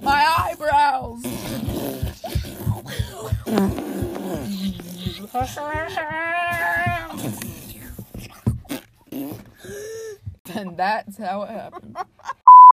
My eyebrows. and that's how it happened.